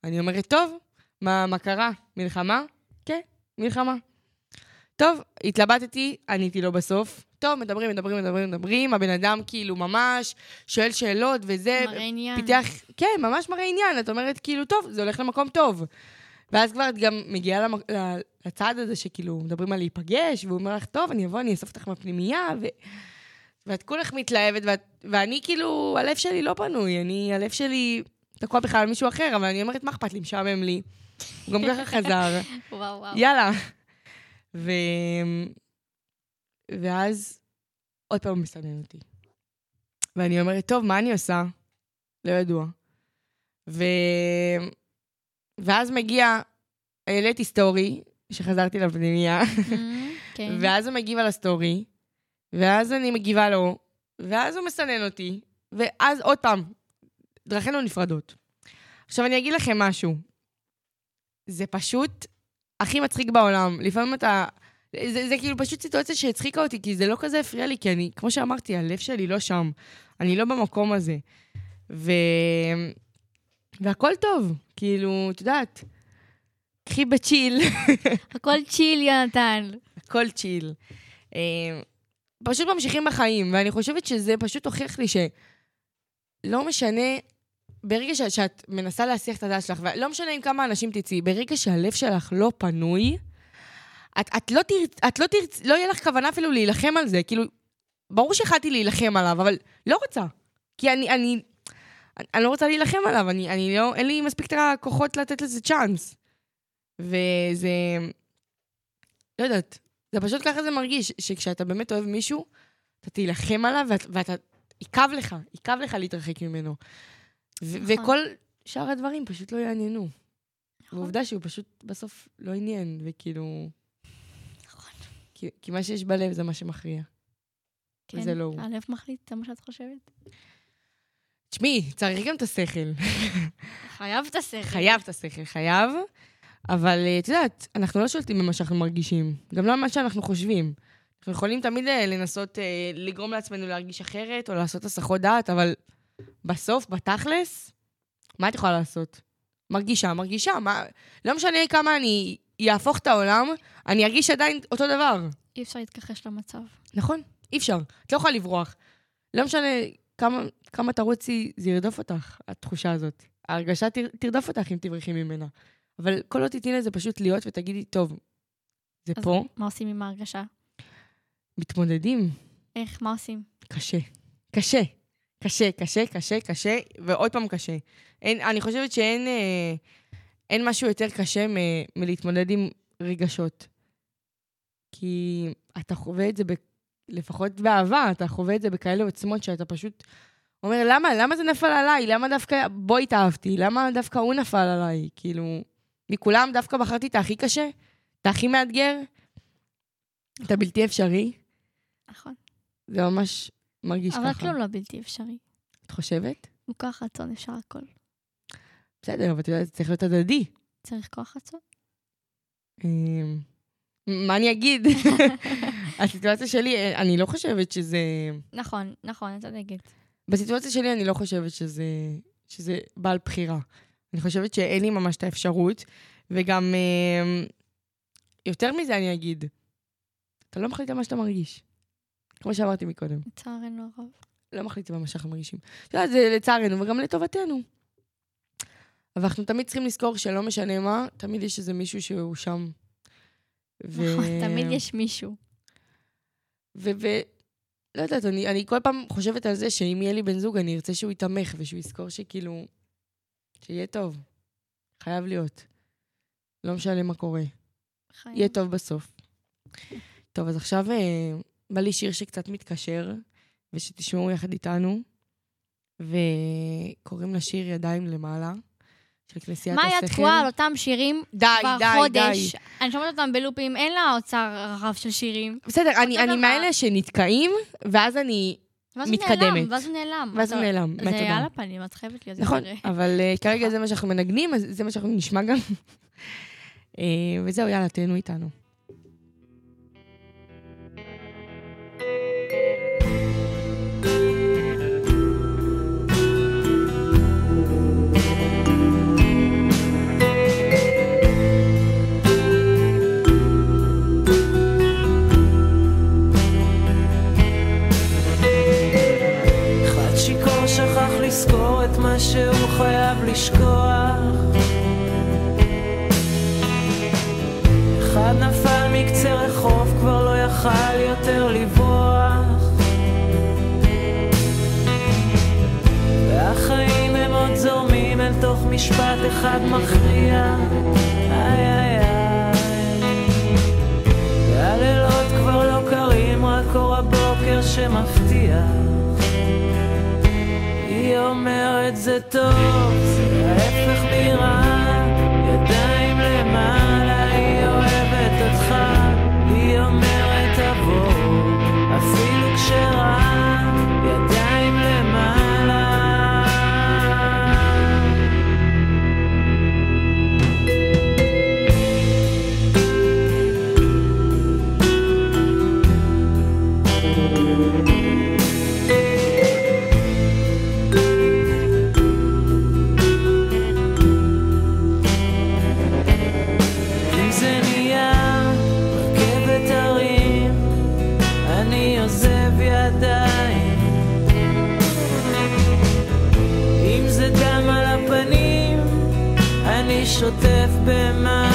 אני אומרת, טוב, מה, מה קרה? מלחמה? כן, מלחמה. טוב, התלבטתי, עניתי לו בסוף. טוב, מדברים, מדברים, מדברים, מדברים, הבן אדם כאילו ממש שואל שאלות וזה. מראה עניין. פיתח, כן, ממש מראה עניין. את אומרת, כאילו, טוב, זה הולך למקום טוב. ואז כבר את גם מגיעה למק... ל- לצעד הזה שכאילו מדברים על להיפגש, והוא אומר לך, טוב, אני אבוא, אני אאסוף אותך מהפנימייה, ו... ואת כולך מתלהבת, ואת... ואני כאילו, הלב שלי לא פנוי, אני, הלב שלי תקוע בכלל על מישהו אחר, אבל אני אומרת, מה אכפת לי, משעמם לי. הוא גם ככה חזר. <laughs> וואו, וואו. יאללה. ו... ואז עוד פעם הוא מסנן אותי. ואני אומרת, טוב, מה אני עושה? לא ידוע. ו... ואז מגיע, העליתי story, שחזרתי לפנימייה, אמ, כן. <laughs> ואז הוא מגיב על ה story, ואז אני מגיבה לו, ואז הוא מסנן אותי, ואז עוד פעם, דרכינו נפרדות. עכשיו, אני אגיד לכם משהו. זה פשוט הכי מצחיק בעולם. לפעמים אתה... זה, זה כאילו פשוט סיטואציה שהצחיקה אותי, כי זה לא כזה הפריע לי, כי אני, כמו שאמרתי, הלב שלי לא שם. אני לא במקום הזה. ו... והכל טוב, כאילו, את יודעת, קחי בצ'יל. <laughs> הכל צ'יל, יונתן. הכל צ'יל. אה, פשוט ממשיכים בחיים, ואני חושבת שזה פשוט הוכיח לי שלא משנה, ברגע שאת, שאת מנסה להסיח את הדעת שלך, ולא משנה עם כמה אנשים תצאי, ברגע שהלב שלך לא פנוי, את, את לא תרצ... את לא תרצ... לא יהיה לך כוונה אפילו להילחם על זה. כאילו, ברור שיכלתי להילחם עליו, אבל לא רוצה. כי אני, אני, אני, אני לא רוצה להילחם עליו, אני, אני לא, אין לי מספיק את הכוחות לתת לזה צ'אנס. וזה, לא יודעת, זה פשוט ככה זה מרגיש, שכשאתה באמת אוהב מישהו, אתה תילחם עליו ואת, ואתה, יכאב לך, יכאב לך להתרחק ממנו. ו- נכון. וכל שאר הדברים פשוט לא יעניינו. נכון. ועובדה שהוא פשוט בסוף לא עניין, וכאילו... כי, כי מה שיש בלב זה מה שמכריע. כן, זה לא הוא. הלב מחליט, זה מה שאת חושבת? תשמעי, צריך גם את השכל. חייב את השכל. חייב את השכל, חייב. אבל אה, את יודעת, אנחנו לא שולטים במה שאנחנו מרגישים. גם לא במה שאנחנו חושבים. אנחנו יכולים תמיד אה, לנסות אה, לגרום לעצמנו להרגיש אחרת, או לעשות הסחות דעת, אבל בסוף, בתכלס, מה את יכולה לעשות? מרגישה, מרגישה. מה... לא משנה כמה אני אהפוך את העולם, אני ארגיש עדיין אותו דבר. אי אפשר להתכחש למצב. נכון, אי אפשר. את לא יכולה לברוח. לא משנה כמה, כמה תרוצי, זה ירדוף אותך, התחושה הזאת. ההרגשה תר, תרדוף אותך אם תברחי ממנה. אבל כל עוד תתני לזה פשוט להיות ותגידי, טוב, זה אז פה, מה עושים עם ההרגשה? מתמודדים. איך, מה עושים? קשה. קשה. קשה, קשה, קשה, קשה, ועוד פעם קשה. אין, אני חושבת שאין אה, אין משהו יותר קשה מ, מלהתמודד עם רגשות. כי אתה חווה את זה, ב, לפחות באהבה, אתה חווה את זה בכאלה עוצמות שאתה פשוט אומר, למה? למה זה נפל עליי? למה דווקא בו התאהבתי? למה דווקא הוא נפל עליי? כאילו, מכולם דווקא בחרתי את הכי קשה, את הכי מאתגר, את הבלתי אפשרי. נכון. זה ממש מרגיש ככה. אבל כלום לא בלתי אפשרי. את חושבת? מכוח רצון אפשר הכל. בסדר, אבל את יודעת, זה צריך להיות הדדי. צריך כוח רצון. אמ, מה אני אגיד? <laughs> הסיטואציה שלי, אני לא חושבת שזה... נכון, נכון, את צודקת. בסיטואציה שלי אני לא חושבת שזה, שזה בעל בחירה. אני חושבת שאין לי ממש את האפשרות, וגם אמ, יותר מזה אני אגיד, אתה לא מחליט על מה שאתה מרגיש. כמו שאמרתי מקודם, לצערנו הרב. לא מחליטים על מה שאנחנו מרגישים. את יודעת, זה לצערנו וגם לטובתנו. אבל אנחנו תמיד צריכים לזכור שלא משנה מה, תמיד יש איזה מישהו שהוא שם. נכון, תמיד יש מישהו. ו... ו- לא יודעת, אני, אני כל פעם חושבת על זה שאם יהיה לי בן זוג, אני ארצה שהוא יתמך ושהוא יזכור שכאילו... שיהיה טוב. חייב להיות. לא משנה מה קורה. חיים. יהיה טוב בסוף. טוב, אז עכשיו אה, בא לי שיר שקצת מתקשר, ושתשמעו יחד איתנו, וקוראים לשיר ידיים למעלה, של כנסיית מה השכל. היה תקועה על אותם שירים די, כבר די, חודש? די. אני שומעת אותם בלופים, אין לה אוצר רחב של שירים. בסדר, אני, אני. מאלה שנתקעים, ואז אני... ואז הוא מתקדמת. נעלם, ואז הוא נעלם. ואז הוא נעלם, זה. על הפנים, את חייבת להיות. נכון, אבל אה, כרגע זה מה שאנחנו מנגנים, אז זה מה שאנחנו נשמע גם. <laughs> אה, וזהו, יאללה, תהנו איתנו. את מה שהוא חייב לשכוח. אחד נפל מקצה רחוב כבר לא יכל יותר לברוח. והחיים הם עוד זורמים אל תוך משפט אחד מכריע. איי איי איי. והלילות כבר לא קרים רק אור הבוקר שמפתיע היא אומרת זה טוב, זה ההפך מרע, ידיים שוטף במים.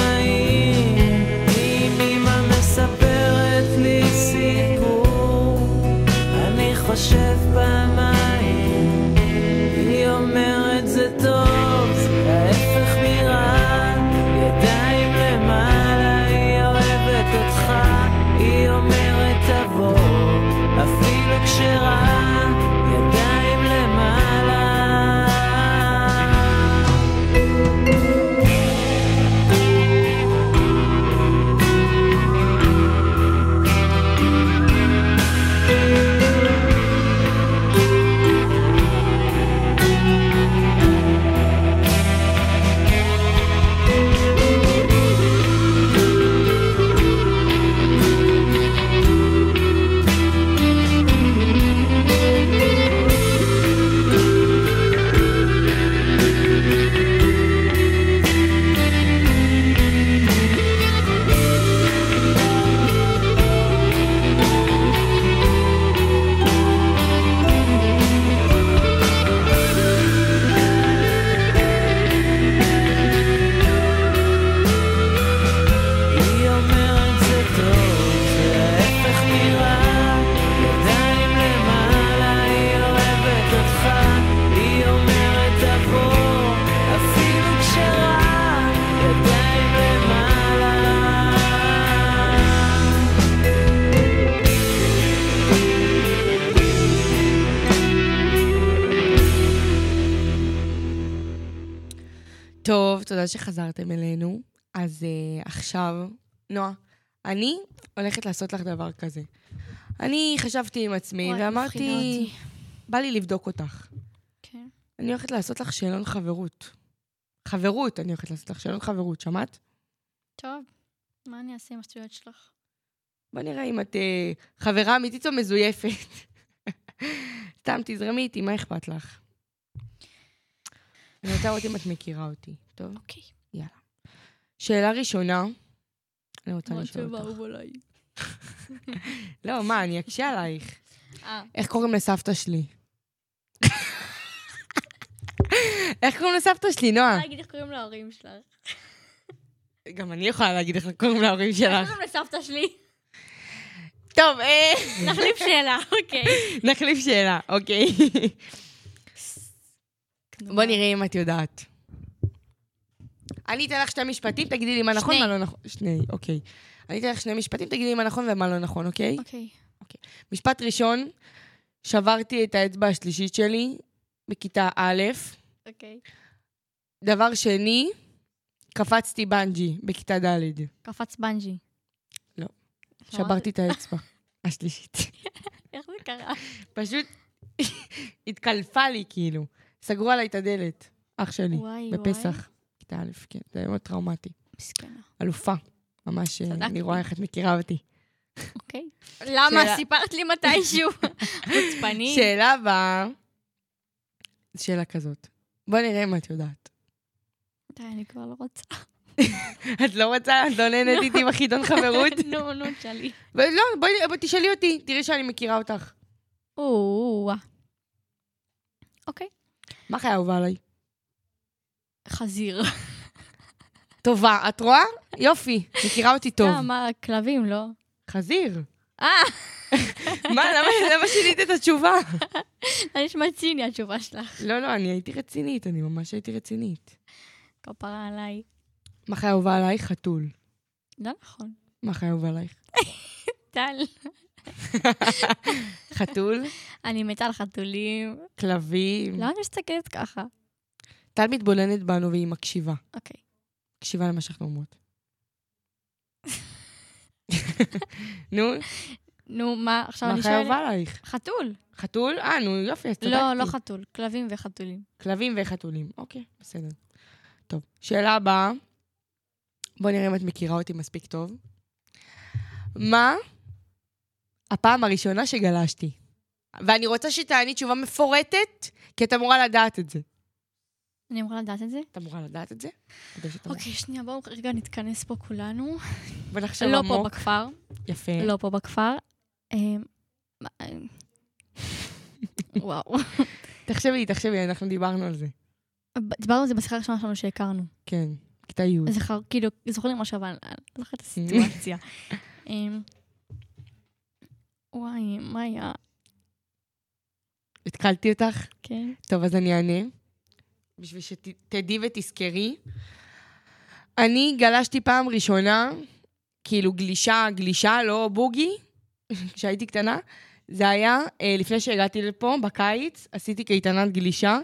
תודה שחזרתם אלינו. אז uh, עכשיו, נועה, אני הולכת לעשות לך דבר כזה. אני חשבתי עם עצמי וואי, ואמרתי. בא לי לבדוק אותך. כן. אני הולכת לעשות לך שאלון חברות. חברות, אני הולכת לעשות לך שאלון חברות, שמעת? טוב, מה אני אעשה עם השטויות שלך? בוא נראה אם את uh, חברה אמיתית או מזויפת. <laughs> סתם תזרמי איתי, מה אכפת לך? אני רוצה לראות אם את מכירה אותי, טוב? אוקיי. שאלה ראשונה, אני רוצה לשאול אותך. עליי. <laughs> לא, מה, אני אקשה עלייך. אה, איך קוראים לסבתא שלי? איך קוראים לסבתא שלי, אני נועה? יכולה להגיד איך קוראים להורים שלך. גם אני יכולה להגיד איך קוראים להורים איך שלך. קוראים לסבתא שלי? טוב, אה, נחליף שאלה, אוקיי. נחליף שאלה, אוקיי. בוא נראה אם את יודעת. אני אתן לך שני משפטים, תגידי לי מה נכון, שני. מה לא נכון. שני, אוקיי. אני אתן לך שני משפטים, תגידי לי מה נכון ומה לא נכון, אוקיי? אוקיי. משפט ראשון, שברתי את האצבע השלישית שלי בכיתה א'. אוקיי. דבר שני, קפצתי בנג'י בכיתה ד'. קפץ בנג'י. לא. לא, שברתי את האצבע השלישית. <laughs> איך זה קרה? פשוט התקלפה לי, כאילו. סגרו עליי את הדלת, אח שלי, וואי, וואי. בפסח. כיתה א', כן, זה היה מאוד טראומטי. מסכנה. אלופה. ממש, אה. אני רואה איך את מכירה אותי. אוקיי. למה? סיפרת לי מתישהו. חוצפני. שאלה הבאה, שאלה כזאת. בוא נראה אם את יודעת. די, אני כבר לא רוצה. <laughs> את לא רוצה? את לא נהנית איתי בחידון חברות? <laughs> נו, נו, תשאלי. לא, בואי תשאלי אותי, תראי שאני מכירה אותך. או אוקיי. מה הכי אהובה עליי? חזיר. טובה, את רואה? יופי, מכירה אותי טוב. אה, מה, כלבים, לא? חזיר. אה, מה, למה למה שינית את התשובה? זה נשמע ציני התשובה שלך. לא, לא, אני הייתי רצינית, אני ממש הייתי רצינית. כפרה עליי. מה הכי אהובה עלייך? חתול. לא נכון. מה הכי אהובה עלייך? טל. <laughs> חתול, אני מתה על חתולים. כלבים. למה את מסתכלת ככה? טל מתבוננת בנו והיא מקשיבה. אוקיי. מקשיבה למה שאנחנו אומרות. <laughs> נו, נו, מה, עכשיו מה אני שואלת? אהובה עלייך? חתול. חתול? אה, נו, יופי, אז צדקתי. לא, לא חתול. כלבים וחתולים. כלבים וחתולים. אוקיי, בסדר. טוב, שאלה הבאה. בוא נראה אם את מכירה אותי מספיק טוב. מה הפעם הראשונה שגלשתי? ואני רוצה שתעני תשובה מפורטת, כי את אמורה לדעת את זה. אני אמורה לדעת את זה? את אמורה לדעת את זה? אוקיי, שנייה, בואו רגע נתכנס פה כולנו. בוא נחשוב לא פה עמוק. בכפר. יפה. לא פה בכפר. אמ, אמ, וואו. תחשבי, תחשבי, אנחנו דיברנו על זה. דיברנו על זה בשיחה הראשונה שלנו שהכרנו. כן, כיתה י'. זכר, כאילו, זוכרים משהו, אבל אני לא זוכרת את <laughs> הסיטואציה. אמ, וואי, מה היה? התקלתי אותך? כן. טוב, אז אני אענה. בשביל שתדעי ותזכרי. אני גלשתי פעם ראשונה, כאילו גלישה, גלישה, לא בוגי, <laughs> כשהייתי קטנה. זה היה אה, לפני שהגעתי לפה, בקיץ, עשיתי קייטנת גלישה,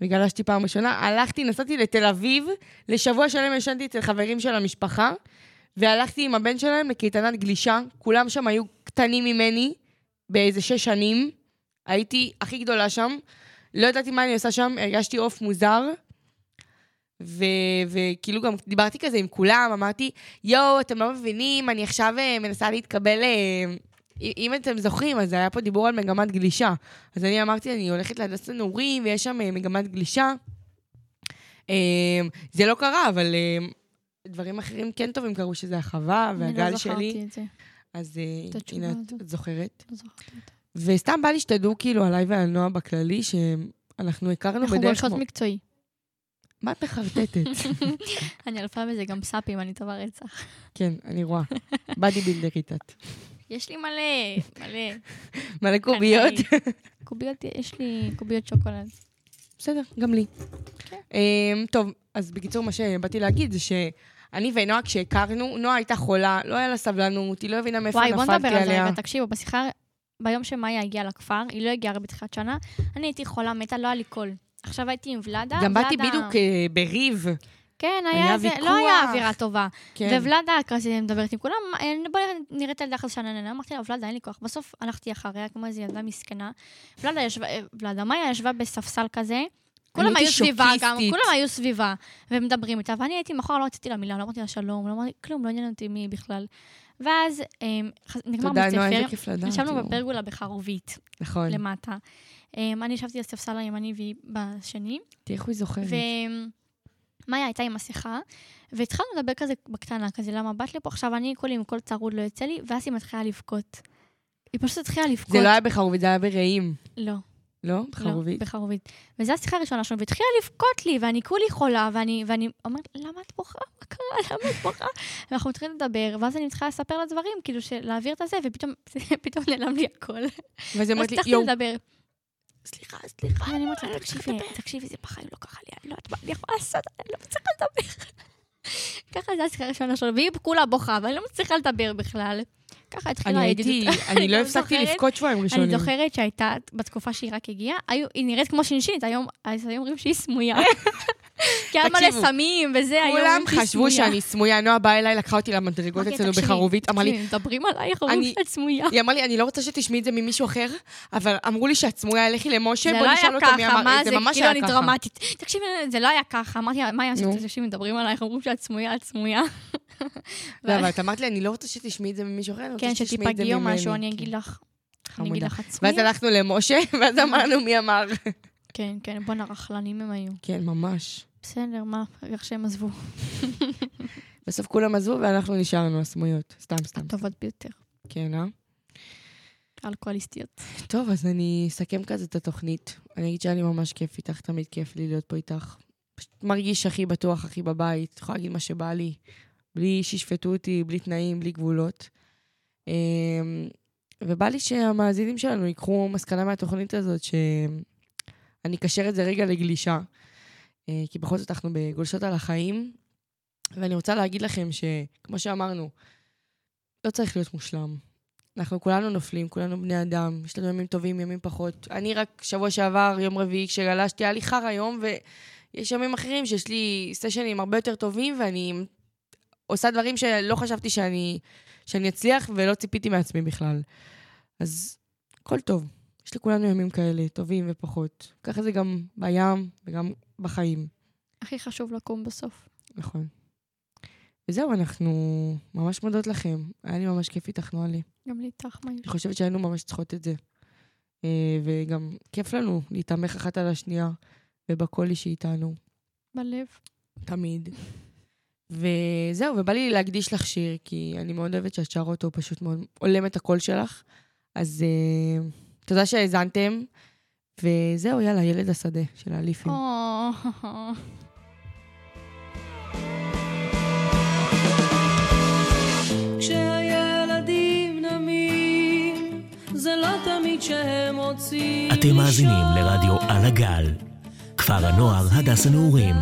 וגלשתי פעם ראשונה. הלכתי, נסעתי לתל אביב, לשבוע שלם ישנתי אצל חברים של המשפחה, והלכתי עם הבן שלהם לקייטנת גלישה. כולם שם היו קטנים ממני, באיזה שש שנים. הייתי הכי גדולה שם. לא ידעתי מה אני עושה שם, הרגשתי עוף מוזר. ו- וכאילו גם דיברתי כזה עם כולם, אמרתי, יואו, אתם לא מבינים, אני עכשיו אה, מנסה להתקבל... אה, אם אתם זוכרים, אז היה פה דיבור על מגמת גלישה. אז אני אמרתי, אני הולכת להדס הנעורים, ויש שם אה, מגמת גלישה. זה לא קרה, אבל דברים אחרים כן טובים קרו, שזה החווה אני והגל לא שלי. זכרתי את זה. אז הנה, את, זוכרת. לא זוכרתי את זה. וסתם בא לי שתדעו כאילו עליי ועל נועה בכללי, שאנחנו הכרנו אנחנו בדרך... גולשות כמו- מקצועי. מה את מחרטטת? <laughs> אני אלפה בזה גם סאפים, אני טובה רצח. כן, אני רואה. באדי בילדרית את. יש לי מלא, מלא. <laughs> מלא קוביות. קוביות, יש לי קוביות שוקולד. בסדר, גם לי. כן. אמ, טוב, אז בקיצור, מה שבאתי להגיד זה שאני ונועה, כשהכרנו, נועה הייתה חולה, לא היה לה סבלנות, היא לא הבינה מאיפה וואי, בוא נדבר נפלתי על זה עליה. רגע. תקשיבו, בשיחה, ביום שמאיה הגיעה לכפר, היא לא הגיעה הרי בתחילת שנה, אני הייתי חולה, מתה, לא היה לי קול. עכשיו הייתי עם ולדה. גם באתי בדיוק אה, בריב. כן, היה היה זה, ויכוח. לא היה אווירה טובה. כן. וולדה כזה מדברת עם כולם, "אה, בואי נראה את הילדה אחרי שננה. אמרתי לה, ולדה, אין לי כוח. בסוף הלכתי אחריה, כמו איזו ילדה מסכנה. ולדה ישבה, אה, ולדה, מאיה ישבה בספסל כזה. כולם היו סביבה גם. כולם היו סביבה, ומדברים איתה, ואני הייתי מאחור, לא רציתי לה מילה, לא אמרתי לה שלום, לא אמרתי כלום, לא עניין אותי מי בכלל. ואז אמ, נגמר בית ספר. ישבנו. בפרגולה בחרובית, נכון. למטה. אמ, אני ישבתי על הספסל הימני והיא בשני, תראי איך היא זוכרת. ומאיה הייתה עם מסכה, והתחלנו לדבר כזה בקטנה, כזה, למה באת לפה? עכשיו אני, כולי עם קול צרוד לא יוצא לי, ואז היא מתחילה לבכות. היא פשוט התחילה לבכות. זה לא היה בחרובית, זה היה ברעים. לא. לא? לא, בחרובית. בחרובית. וזו השיחה הראשונה שלנו, והתחילה לבכות לי, ואני כולי חולה, ואני, ואני אומרת, למה את בוכה? מה קרה? <laughs> למה את בוכה? ואנחנו מתחילים לדבר, ואז אני מתחילה לספר לה דברים, כאילו, להעביר את הזה, ופתאום <laughs> פתאום נעלם לי הכל. ואז היא אז אומרת לי, יואו, לדבר. סליחה, סליחה. ואני אומרת לה, תקשיבי, תקשיבי, זה בחיים לא קרה לי, אני לא יודעת מה אני יכולה לעשות, אני לא מצליחה לדבר. <laughs> ככה זה השיחה הראשונה שלו, והיא כולה בוכה, ואני לא מצליחה לדבר בכלל. ככה התחילה אני הידידות. הייתי, <laughs> אני לא הפסקתי לבכות שבועיים אני ראשונים. זוכרת שהייתה, בתקופה שהיא רק הגיעה, היא נראית כמו שינשינית, היום אומרים שהיא סמויה. <laughs> כי היה מלא סמים וזה, היו כולם אומרים שהיא חשבו סמויה. שאני סמויה, נועה באה אליי, לקחה אותי למדרגות אמרתי, אצלנו "תקשיבי, בחרובית, אמרה לי, מדברים עלייך, אומרים אני- שאת סמויה. היא אמרה לי, אני לא רוצה שתשמעי את זה ממישהו אחר, אבל אמרו לי שאת סמויה, לכי למשה, זה בוא לא נשאל אותו מי ככה, אמר, מה זה זה, ממש כאילו היה אני ככה. דרמטית. תקשיבי, זה לא היה ככה, אמרתי מה היא נו. עשית? תקשיבי, מדברים עלייך, אומרים שאת סמויה, את סמויה. <laughs> לא, אבל את אמרת לי, אני לא רוצה שתשמעי את זה ממישהו אחר, אני רוצה כן, שתשמעי את זה שתיפגעי או ממני. משהו, אני כן. אגיד לך. אני. אגיד לך, את ואז? הלכנו למשה, <laughs> ואז <laughs> אמרנו מי אמר. כן, כן, בואנה, רכלנים הם היו. כן, ממש. בסדר, מה, איך שהם עזבו. בסוף כולם עזבו ואנחנו נשארנו הסמויות. סתם, סתם. הטובות ביותר. כן, אה? אלכוהוליסטיות. טוב, אז אני אסכם כזה את התוכנית. אני אגיד שהיה לי ממש כיף איתך, תמיד כיף לי להיות פה איתך. פשוט מרגיש הכי בטוח, הכי בבית, יכולה להגיד מה שבא לי, בלי שישפטו אותי, בלי תנאים, בלי גבולות. אמ, ובא לי שהמאזינים שלנו ייקחו מסקנה מהתוכנית הזאת, שאני אקשר את זה רגע לגלישה. אה, כי בכל זאת אנחנו בגולשות על החיים, ואני רוצה להגיד לכם שכמו שאמרנו, לא צריך להיות מושלם. אנחנו כולנו נופלים, כולנו בני אדם, יש לנו ימים טובים, ימים פחות. אני רק שבוע שעבר, יום רביעי, כשגלשתי, היה לי חרא יום, ויש ימים אחרים שיש לי סשנים הרבה יותר טובים, ואני עושה דברים שלא חשבתי שאני, שאני אצליח, ולא ציפיתי מעצמי בכלל. אז הכל טוב. יש לכולנו ימים כאלה, טובים ופחות. ככה זה גם בים וגם בחיים. הכי חשוב לקום בסוף. נכון. וזהו, אנחנו ממש מודות לכם. היה לי ממש כיף איתך, נועלי. גם לי איתך, מה? אני חושבת שהיינו ממש צריכות את זה. אה, וגם כיף לנו להתעמך אחת על השנייה, ובקולי שאיתנו, בלב. תמיד. וזהו, ובא לי להקדיש לך שיר, כי אני מאוד אוהבת שאת שרה אותו, הוא פשוט מאוד הולם את הקול שלך. אז אה, תודה שהאזנתם, וזהו, יאללה, ילד השדה של האליפים. או, <laughs> כשהילדים נמים, זה לא תמיד שהם רוצים אתם מאזינים. לרדיו על הגל, כפר הנוער הדס הנעורים.